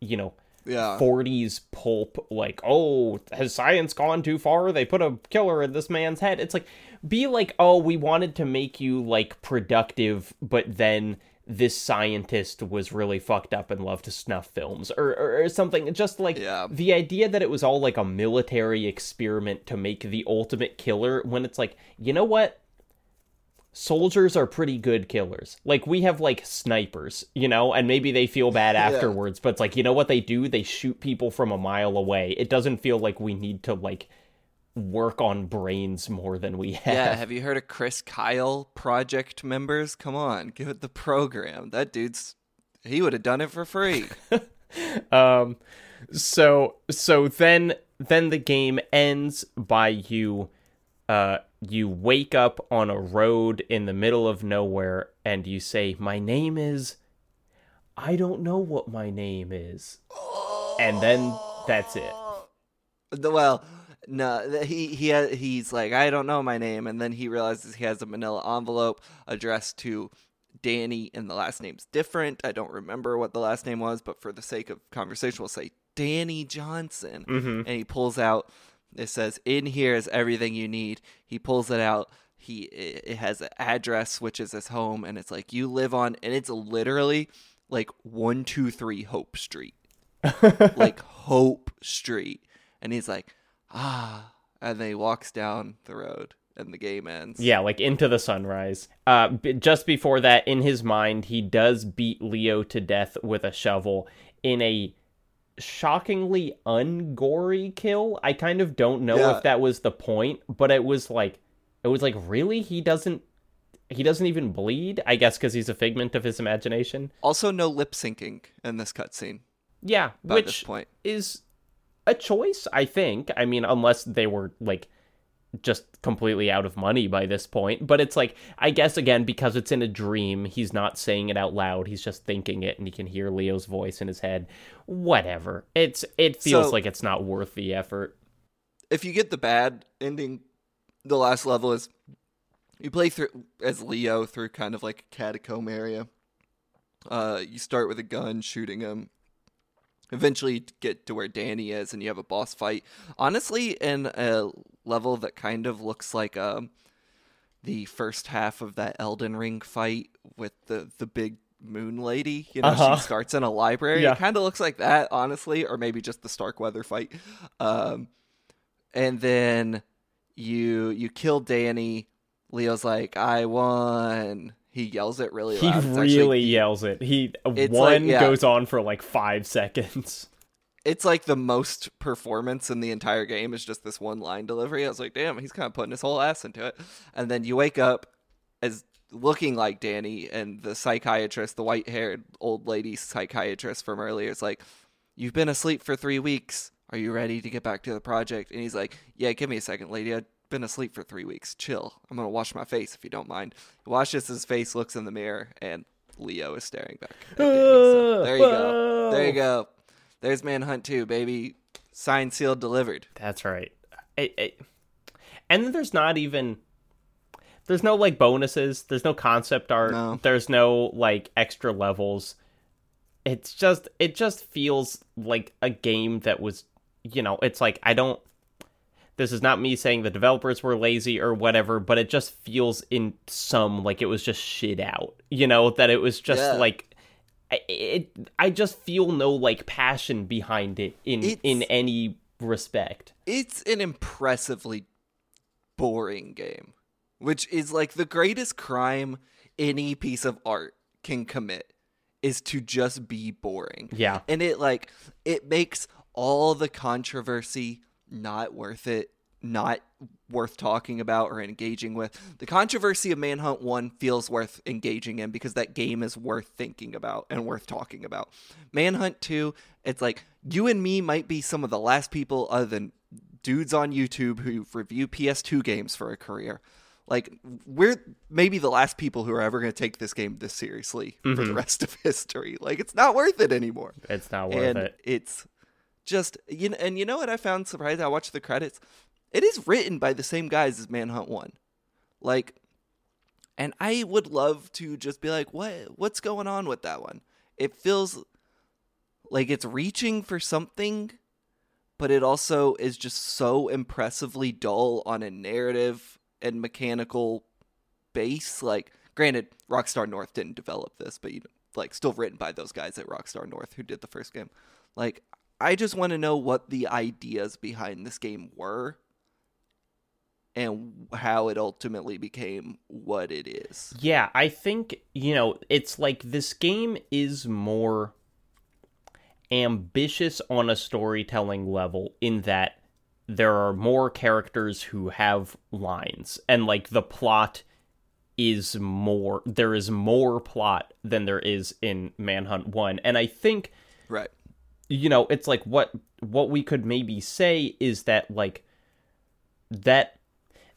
you know, Yeah, 40s pulp, like, oh, has science gone too far? They put a killer in this man's head. It's like, be like, oh, we wanted to make you, like, productive, but then this scientist was really fucked up and loved to snuff films or, or, or something. Just like Yeah. the idea that it was all like a military experiment to make the ultimate killer when it's like, you know what? soldiers are pretty good killers. Like we have like snipers, you know, and maybe they feel bad (laughs) afterwards, but it's like, you know what they do? They shoot people from a mile away. It doesn't feel like we need to like work on brains more than we have. Yeah, have you heard of Chris Kyle project members? Come on, give it the program. That dude's he would have done it for free. (laughs) um so so then then the game ends by you uh you wake up on a road in the middle of nowhere and you say my name is I don't know what my name is. And then that's it. Well, no, he he he's like I don't know my name, and then he realizes he has a Manila envelope addressed to Danny, and the last name's different. I don't remember what the last name was, but for the sake of conversation, we'll say Danny Johnson. Mhm. And he pulls out. It says, "In here is everything you need." He pulls it out. He it it has an address, which is his home, and it's like you live on, and it's literally like one two three Hope Street (laughs) like Hope Street. And he's like, ah. And then he walks down the road and the game ends. Yeah, like into the sunrise. Uh, b- just before that, in his mind, he does beat Leo to death with a shovel in a shockingly ungory kill. I kind of don't know Yeah. if that was the point, but it was like, it was like, really? He doesn't, he doesn't even bleed. I guess because he's a figment of his imagination. Also, no lip syncing in this cutscene Yeah, by this which point. is a choice, I think. I mean, unless they were like just completely out of money by this point. But it's like, I guess again, because it's in a dream, he's not saying it out loud. He's just thinking it and he can hear Leo's voice in his head. Whatever. It's it feels So- like it's not worth the effort. If you get the bad ending, the last level is you play through as Leo through kind of like a catacomb area. Uh, you start with a gun shooting him. Eventually, get to where Danny is, and you have a boss fight. Honestly, in a level that kind of looks like um, the first half of that Elden Ring fight with the the big moon lady. You know, Uh-huh. she starts in a library. Yeah. It kind of looks like that, honestly, or maybe just the Starkweather fight. Um, and then you you kill Danny. Leo's like, "I won." He yells it really He loud. It's really actually- yells it. He one like- yeah. goes on for like five seconds. (laughs) it's like the most performance in the entire game is just this one line delivery. I was like, damn, he's kind of putting his whole ass into it. And then you wake up as looking like Danny, and the psychiatrist, the white haired old lady psychiatrist from earlier, is like, You've been asleep for three weeks. Are you ready to get back to the project? And he's like, Yeah, give me a second, lady. I've been asleep for three weeks. Chill. I'm going to wash my face if you don't mind. He washes his face, looks in the mirror, and Leo is staring back. At Danny. So ah, there you go. There you go. There's Manhunt 2, baby. Signed, sealed, delivered. That's right. I, I, and there's not even there's no like bonuses. There's no concept art. No. There's no like extra levels. It's just it just feels like a game that was you know it's like I don't. This is not me saying the developers were lazy or whatever, but it just feels in some like it was just shit out. You know that it was just Yeah. like I- it. I just feel no like passion behind it in It's- in any respect. It's an impressively boring game, which is like the greatest crime any piece of art can commit is to just be boring. Yeah. And it like it makes all the controversy not worth it, not worth talking about or engaging with. The controversy of Manhunt 1 feels worth engaging in because that game is worth thinking about and worth talking about. Manhunt 2, it's like you and me might be some of the last people other than dudes on YouTube who review PS2 games for a career. Like we're maybe the last people who are ever going to take this game this seriously for the mm-hmm. rest of (laughs) history. Like it's not worth it anymore It's not worth and it. it's just you know, and you know what I found surprising? I watched the credits. It is written by the same guys as Manhunt One, like, and I would love to just be like, what what's going on with that one? It feels like it's reaching for something, but it also is just so impressively dull on a narrative and mechanical base. Like, granted, Rockstar North didn't develop this, but you know, like still written by those guys at Rockstar North who did the first game. Like, I just want to know what the ideas behind this game were. and how it ultimately became what it is. Yeah, I think, you know, it's like this game is more ambitious on a storytelling level in that there are more characters who have lines and like the plot is more there is more plot than there is in Manhunt 1 and I think Right. You know it's like what what we could maybe say is that like that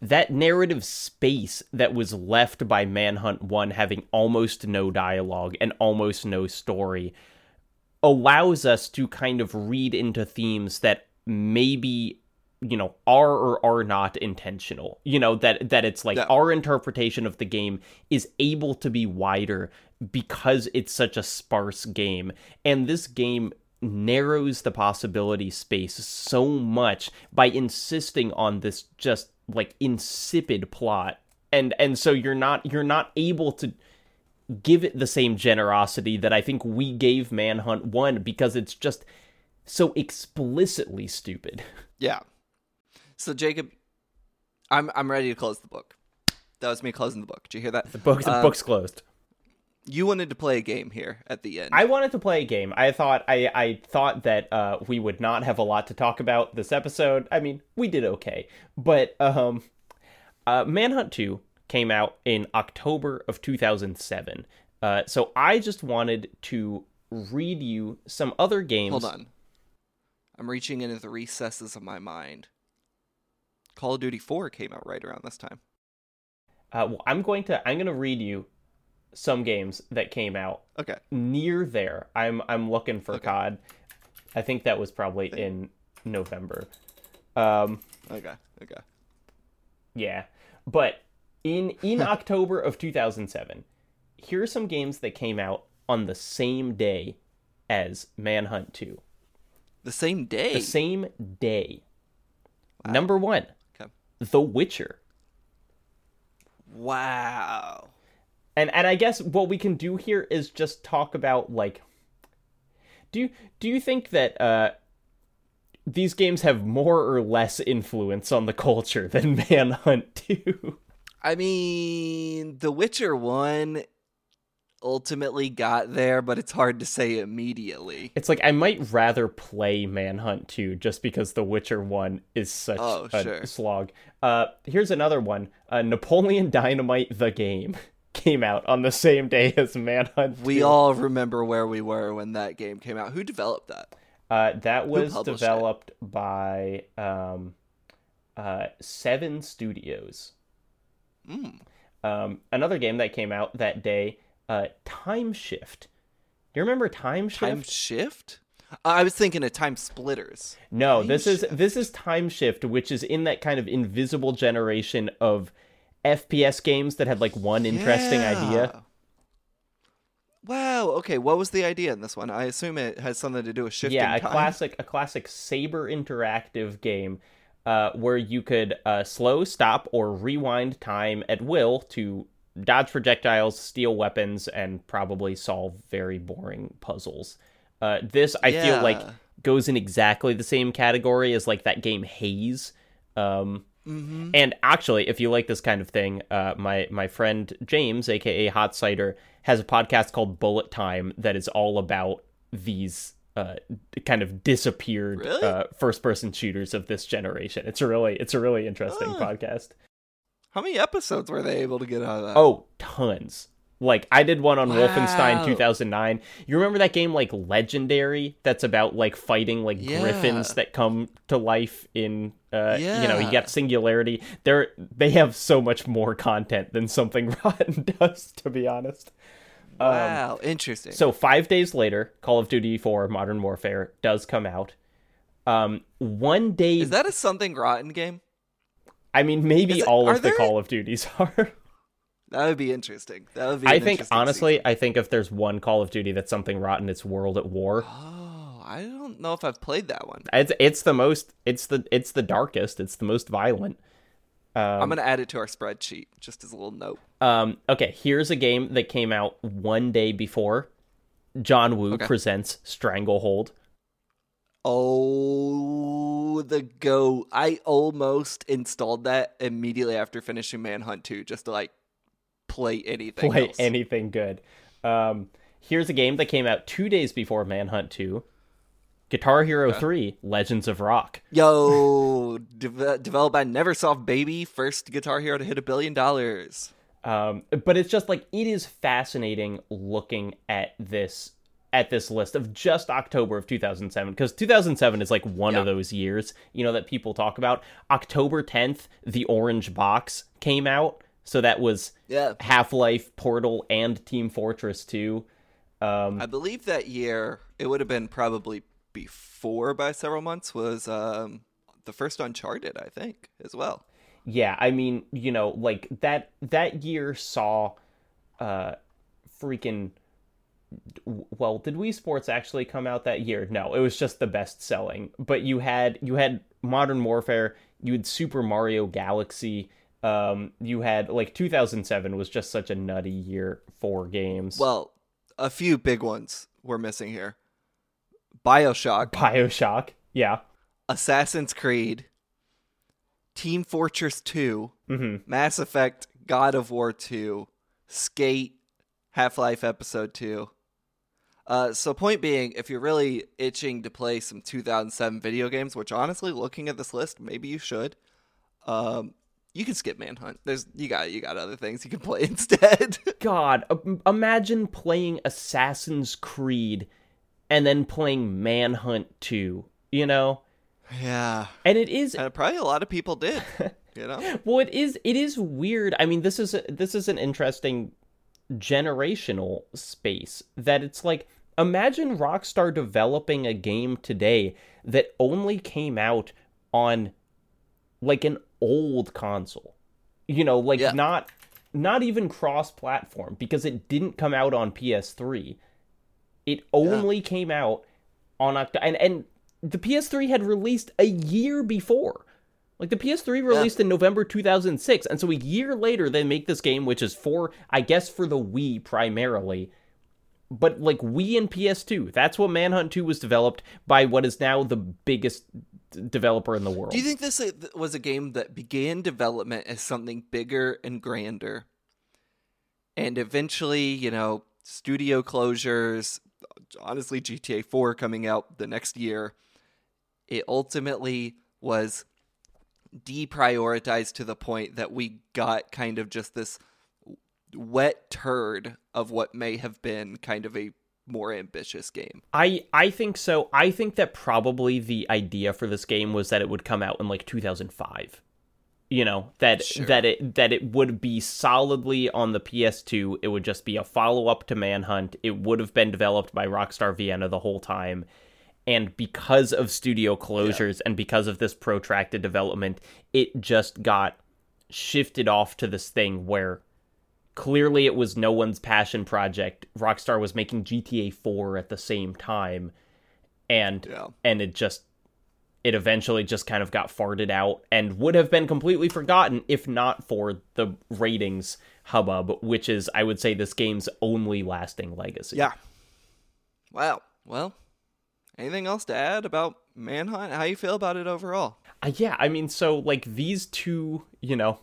that narrative space that was left by Manhunt 1 having almost no dialogue and almost no story allows us to kind of read into themes that maybe you know are or are not intentional you know that that it's like Yeah. our interpretation of the game is able to be wider because it's such a sparse game and this game narrows the possibility space so much by insisting on this just like insipid plot and and so you're not you're not able to give it the same generosity that I think we gave Manhunt 1 because it's just so explicitly stupid. (laughs) Yeah. So Jacob, I'm I'm ready to close the book. That was me closing the book. Did you hear that? The book the Um, book's closed. You wanted to play a game here at the end. I wanted to play a game. I thought I I thought that uh we would not have a lot to talk about this episode. I mean, we did okay. But um uh Manhunt 2 came out in October of 2007. Uh so I just wanted to read you some other games. Hold on. I'm reaching into the recesses of my mind. Call of Duty 4 came out right around this time. Uh, well, I'm going to I'm going to read you some games that came out Okay. near there. I'm I'm looking for Okay. COD. I think that was probably in November. Um, Okay. Okay. yeah, but in in (laughs) October of 2007, here are some games that came out on the same day as Manhunt 2. The same day. The same day. Number one, Okay. The Witcher. Wow. And and I guess what we can do here is just talk about like do you do you think that uh these games have more or less influence on the culture than (laughs) Manhunt 2? I mean, The Witcher 1 ultimately got there, but it's hard to say immediately. It's like I might rather play Manhunt 2 just because The Witcher 1 is such Oh, a sure. slog. Uh here's another one. Uh Napoleon Dynamite the game (laughs) came out on the same day as Manhunt 2. We all remember where we were when that game came out. Who developed that? Uh, that was published it? developed by um, uh, Seven Studios. Mm. Um, another game that came out that day, uh, Time Shift. Do you remember Time Shift? Time Shift? I was thinking of Time Splitters. no, Time this is this is Time Shift, which is in that kind of invisible generation of FPS games that had like one interesting idea. Wow. Okay. What was the idea in this one? I assume it has something to do with shifting yeah, a time. classic a classic saber interactive game uh, where you could uh, slow, stop, or rewind time at will to dodge projectiles, steal weapons, and probably solve very boring puzzles. Uh, this I feel like goes in exactly the same category as like that game Haze. Um, Mm-hmm. and actually, if you like this kind of thing, uh, my my friend James, aka Hot Cider, has a podcast called Bullet Time that is all about these uh, kind of disappeared Really? uh, first person shooters of this generation. It's a really it's a really interesting podcast. How many episodes were they able to get out of that? Oh, tons. Like I did one on Wolfenstein 2009. You remember that game like Legendary that's about like fighting like griffins that come to life in uh you know, you Yeah. got Singularity. They're they have so much more content than something (laughs) Rotten does to be honest. wow. Interesting. um, So 5 days later, Call of Duty 4 Modern Warfare does come out. Um one day is that a something rotten game? I mean maybe it- all of the there- Call of Duties (laughs) are. That would be interesting. That would be. I think honestly. I think if there's one Call of Duty that's something rotten, it's World at War. Oh, I don't know if I've played that one. It's it's the most it's the it's the darkest. It's the most violent. I'm gonna add it to our spreadsheet just as a little note. Um, okay, here's a game that came out one day before. John Woo Okay. presents Stranglehold. Oh, the go! I almost installed that immediately after finishing Manhunt 2 just to like play anything. Play else. anything good. Um, here's a game that came out two days before Manhunt 2. Guitar Hero 3 Legends of Rock. Yo, de- developed by Neversoft Baby, first Guitar Hero to hit a billion dollars. Um, but it's just like it is fascinating looking at this at this list of just October of 2007 because 2007 is like one Yeah. of those years, you know, that people talk about. October 10th, The Orange Box came out, so that was Yeah. Half-Life, Portal, and Team Fortress 2. Um, I believe that year, it would have been probably before by several months, was um, the first Uncharted, I think, as well. yeah, I mean, you know, like that that year saw uh freaking well, did Wii Sports actually come out that year? No, it was just the best selling. But you had you had Modern Warfare, you had Super Mario Galaxy, um you had like 2007 was just such a nutty year for games. Well, a few big ones we're missing here Bioshock, BioShock, yeah. Assassin's Creed, Team Fortress 2, Mhm. Mass Effect, God of War 2, Skate, Half Life Episode 2. Uh, so, point being, if you're really itching to play some 2007 video games, which honestly, looking at this list, maybe you should, um, you can skip Manhunt. There's you got you got other things you can play (laughs) instead. God, imagine playing Assassin's Creed and then playing Manhunt 2, you know? yeah, And it is and probably a lot of people did. (laughs) You know, well it is it is weird i mean this is a, this is an interesting generational space that it's like imagine rockstar developing a game today that only came out on like an old console. You know like Yeah. not not even cross platform because it didn't come out on ps3 it only came out on Oct- and and the ps3 had released a year before. Like the PS3 released in November 2006, and so a year later they make this game, which is for, I guess, for the Wii primarily, but like Wii and PS2. That's what Manhunt 2 was developed by what is now the biggest developer in the world. do you think this was a game that began development as something bigger and grander, and eventually, you know, studio closures, honestly, GTA 4 coming out the next year, it ultimately was deprioritized to the point that we got kind of just this wet turd of what may have been kind of a more ambitious game. I I think so. I think that probably the idea for this game was that it would come out in like 2005. You know, that Sure. that it that it would be solidly on the PS2. It would just be a follow-up to Manhunt. It would have been developed by Rockstar Vienna the whole time. And because of studio closures and because of this protracted development, it just got shifted off to this thing where clearly it was no one's passion project. Rockstar was making GTA 4 at the same time and Yeah. and it just it eventually just kind of got farted out and would have been completely forgotten if not for the ratings hubbub, which is I would say this game's only lasting legacy. Yeah. Wow. Well, anything else to add about Manhunt? How you feel about it overall? Uh, yeah, I mean, so like these two, you know,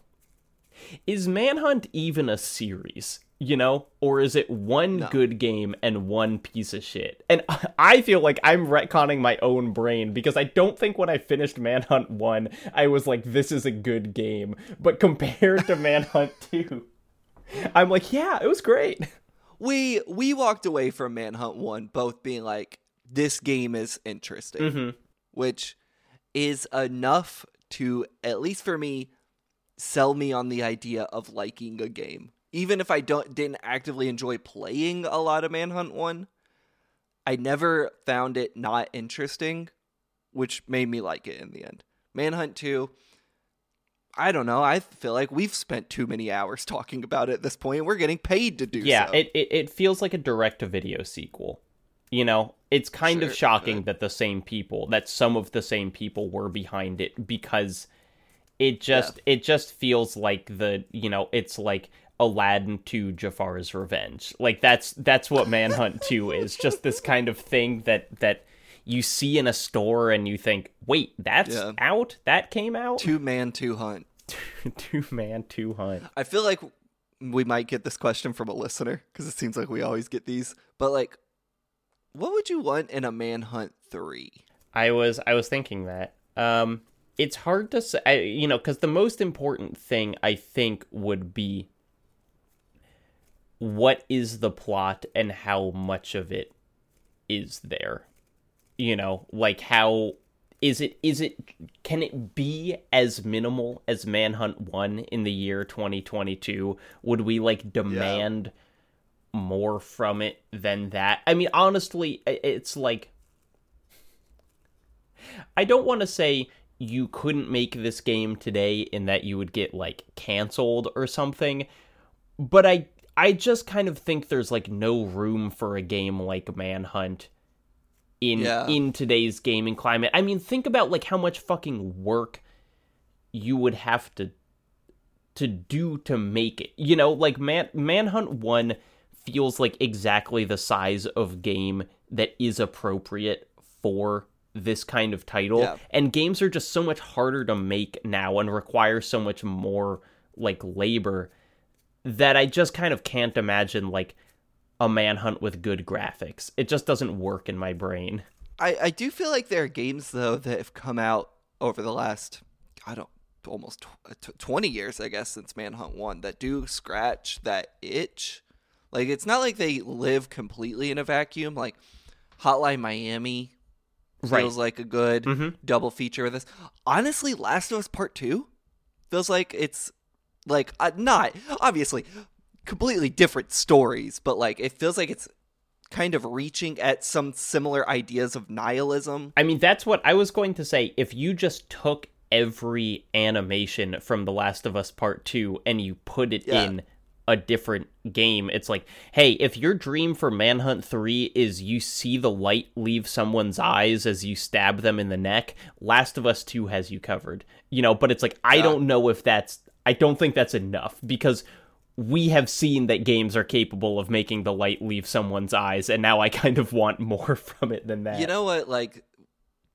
is Manhunt even a series? You know, or is it one No. good game and one piece of shit? And (laughs) I feel like I'm retconning my own brain because I don't think when I finished Manhunt 1, I was like, this is a good game. But (laughs) compared to Manhunt (laughs) 2, I'm like, yeah, it was great. We we walked away from Manhunt 1 both being like this game is interesting, Mm-hmm. which is enough to at least for me sell me on the idea of liking a game. Even if I don't didn't actively enjoy playing a lot of Manhunt 1, I never found it not interesting, which made me like it in the end. Manhunt 2 I don't know. I feel like we've spent too many hours (laughs) talking about it at this point. We're getting paid to do yeah so. it, it it feels like a direct to video sequel you know it's kind of shocking that the same people that some of the same people were behind it because it just it just feels like the you know it's like aladdin to jafar's revenge like that's that's what manhunt 2 is (laughs) just this kind of thing that that you see in a store and you think, wait, that's Yeah. out? That came out? Two man, two hunt. (laughs) two man, two hunt. I feel like we might get this question from a listener because it seems like we always get these. But like, what would you want in a Manhunt three? I was I was thinking that. Um, it's hard to say, you know, because the most important thing I think would be what is the plot and how much of it is there. You know, like how is it is it can it be as minimal as Manhunt 1 in the year 2022? Would we like demand more from it than that? I mean, honestly, it's like I don't want to say you couldn't make this game today in that you would get like canceled or something, but I I just kind of think there's like no room for a game like Manhunt in Yeah. in today's gaming climate. I mean, think about like how much fucking work you would have to to do to make it. You know, like Man Manhunt 1 feels like exactly the size of game that is appropriate for this kind of title. Yeah. And games are just so much harder to make now and require so much more like labor that I just kind of can't imagine like a manhunt with good graphics. It just doesn't work in my brain. I, I do feel like there are games though that have come out over the last I don't almost tw- uh, t- 20 years I guess since Manhunt 1 that do scratch that itch. Like it's not like they live completely in a vacuum like Hotline Miami Right. feels like a good Mhm. double feature with this. Honestly, Last of Us Part 2 feels like it's like uh, not obviously completely different stories, but like it feels like it's kind of reaching at some similar ideas of nihilism. I mean, that's what I was going to say. If you just took every animation from The Last of Us Part 2 and you put it Yeah. in a different game, it's like, hey, if your dream for Manhunt 3 is you see the light leave someone's eyes as you stab them in the neck, Last of Us 2 has you covered. You know, but it's like, I Yeah. don't know if that's, I don't think that's enough because we have seen that games are capable of making the light leave someone's eyes, and now I (laughs) kind of want more (laughs) from it than that. You know what? Like,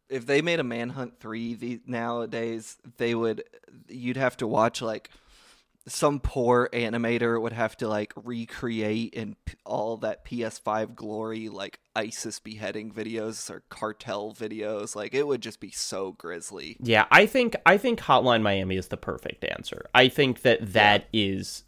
if they made a Manhunt three the, nowadays, they would. You'd have to watch like some poor animator would have to like recreate in all that PS5 glory, like ISIS beheading videos or cartel videos. Like, it would just be so grisly. Yeah, I think I think Hotline Miami is the perfect answer. I think that that is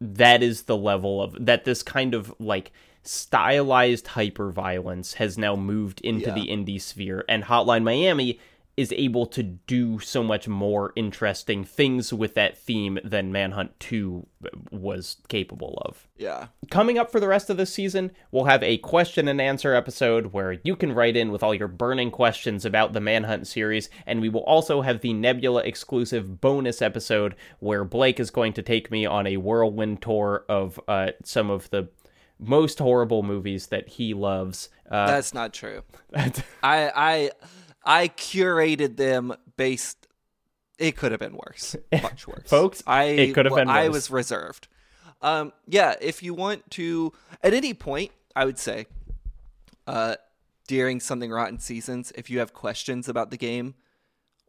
that is the level of that this kind of like stylized hyper violence has now moved into Yeah. the indie sphere and Hotline Miami is able to do so much more interesting things with that theme than Manhunt 2 was capable of. Yeah. Coming up for the rest of this season, we'll have a question and answer episode where you can write in with all your burning questions about the Manhunt series, and we will also have the Nebula exclusive bonus episode where Blake is going to take me on a whirlwind tour of uh, some of the most horrible movies that he loves. Uh, That's not true. (laughs) I I I curated them based. It could have been worse, (laughs) much worse, Folks, I it could have well, been I was reserved. Um, yeah, if you want to, at any point, I would say, uh, during something rotten seasons, if you have questions about the game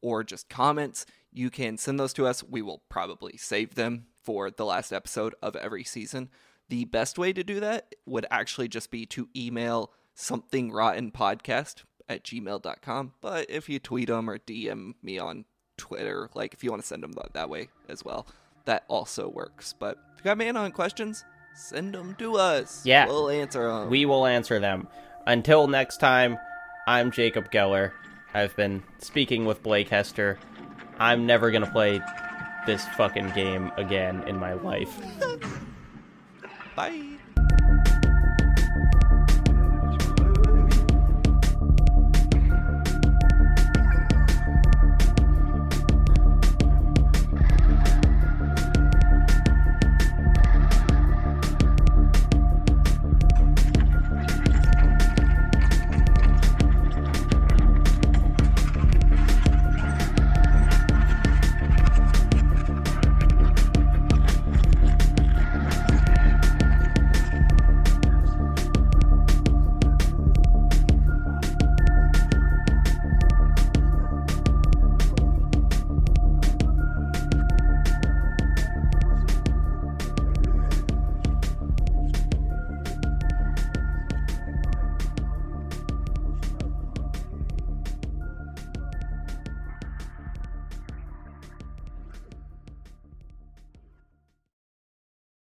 or just comments, you can send those to us. We will probably save them for the last episode of every season. The best way to do that would actually just be to email something rotten podcast at gmail.com. But if you tweet them or DM me on Twitter, like if you want to send them that, that way as well, that also works. But if you got Manhunt questions, send them to us. Yeah. We'll answer them. We will answer them. Until next time, I'm Jacob Geller. I've been speaking with Blake Hester. I'm never gonna play this fucking game again in my life. (laughs) Bye.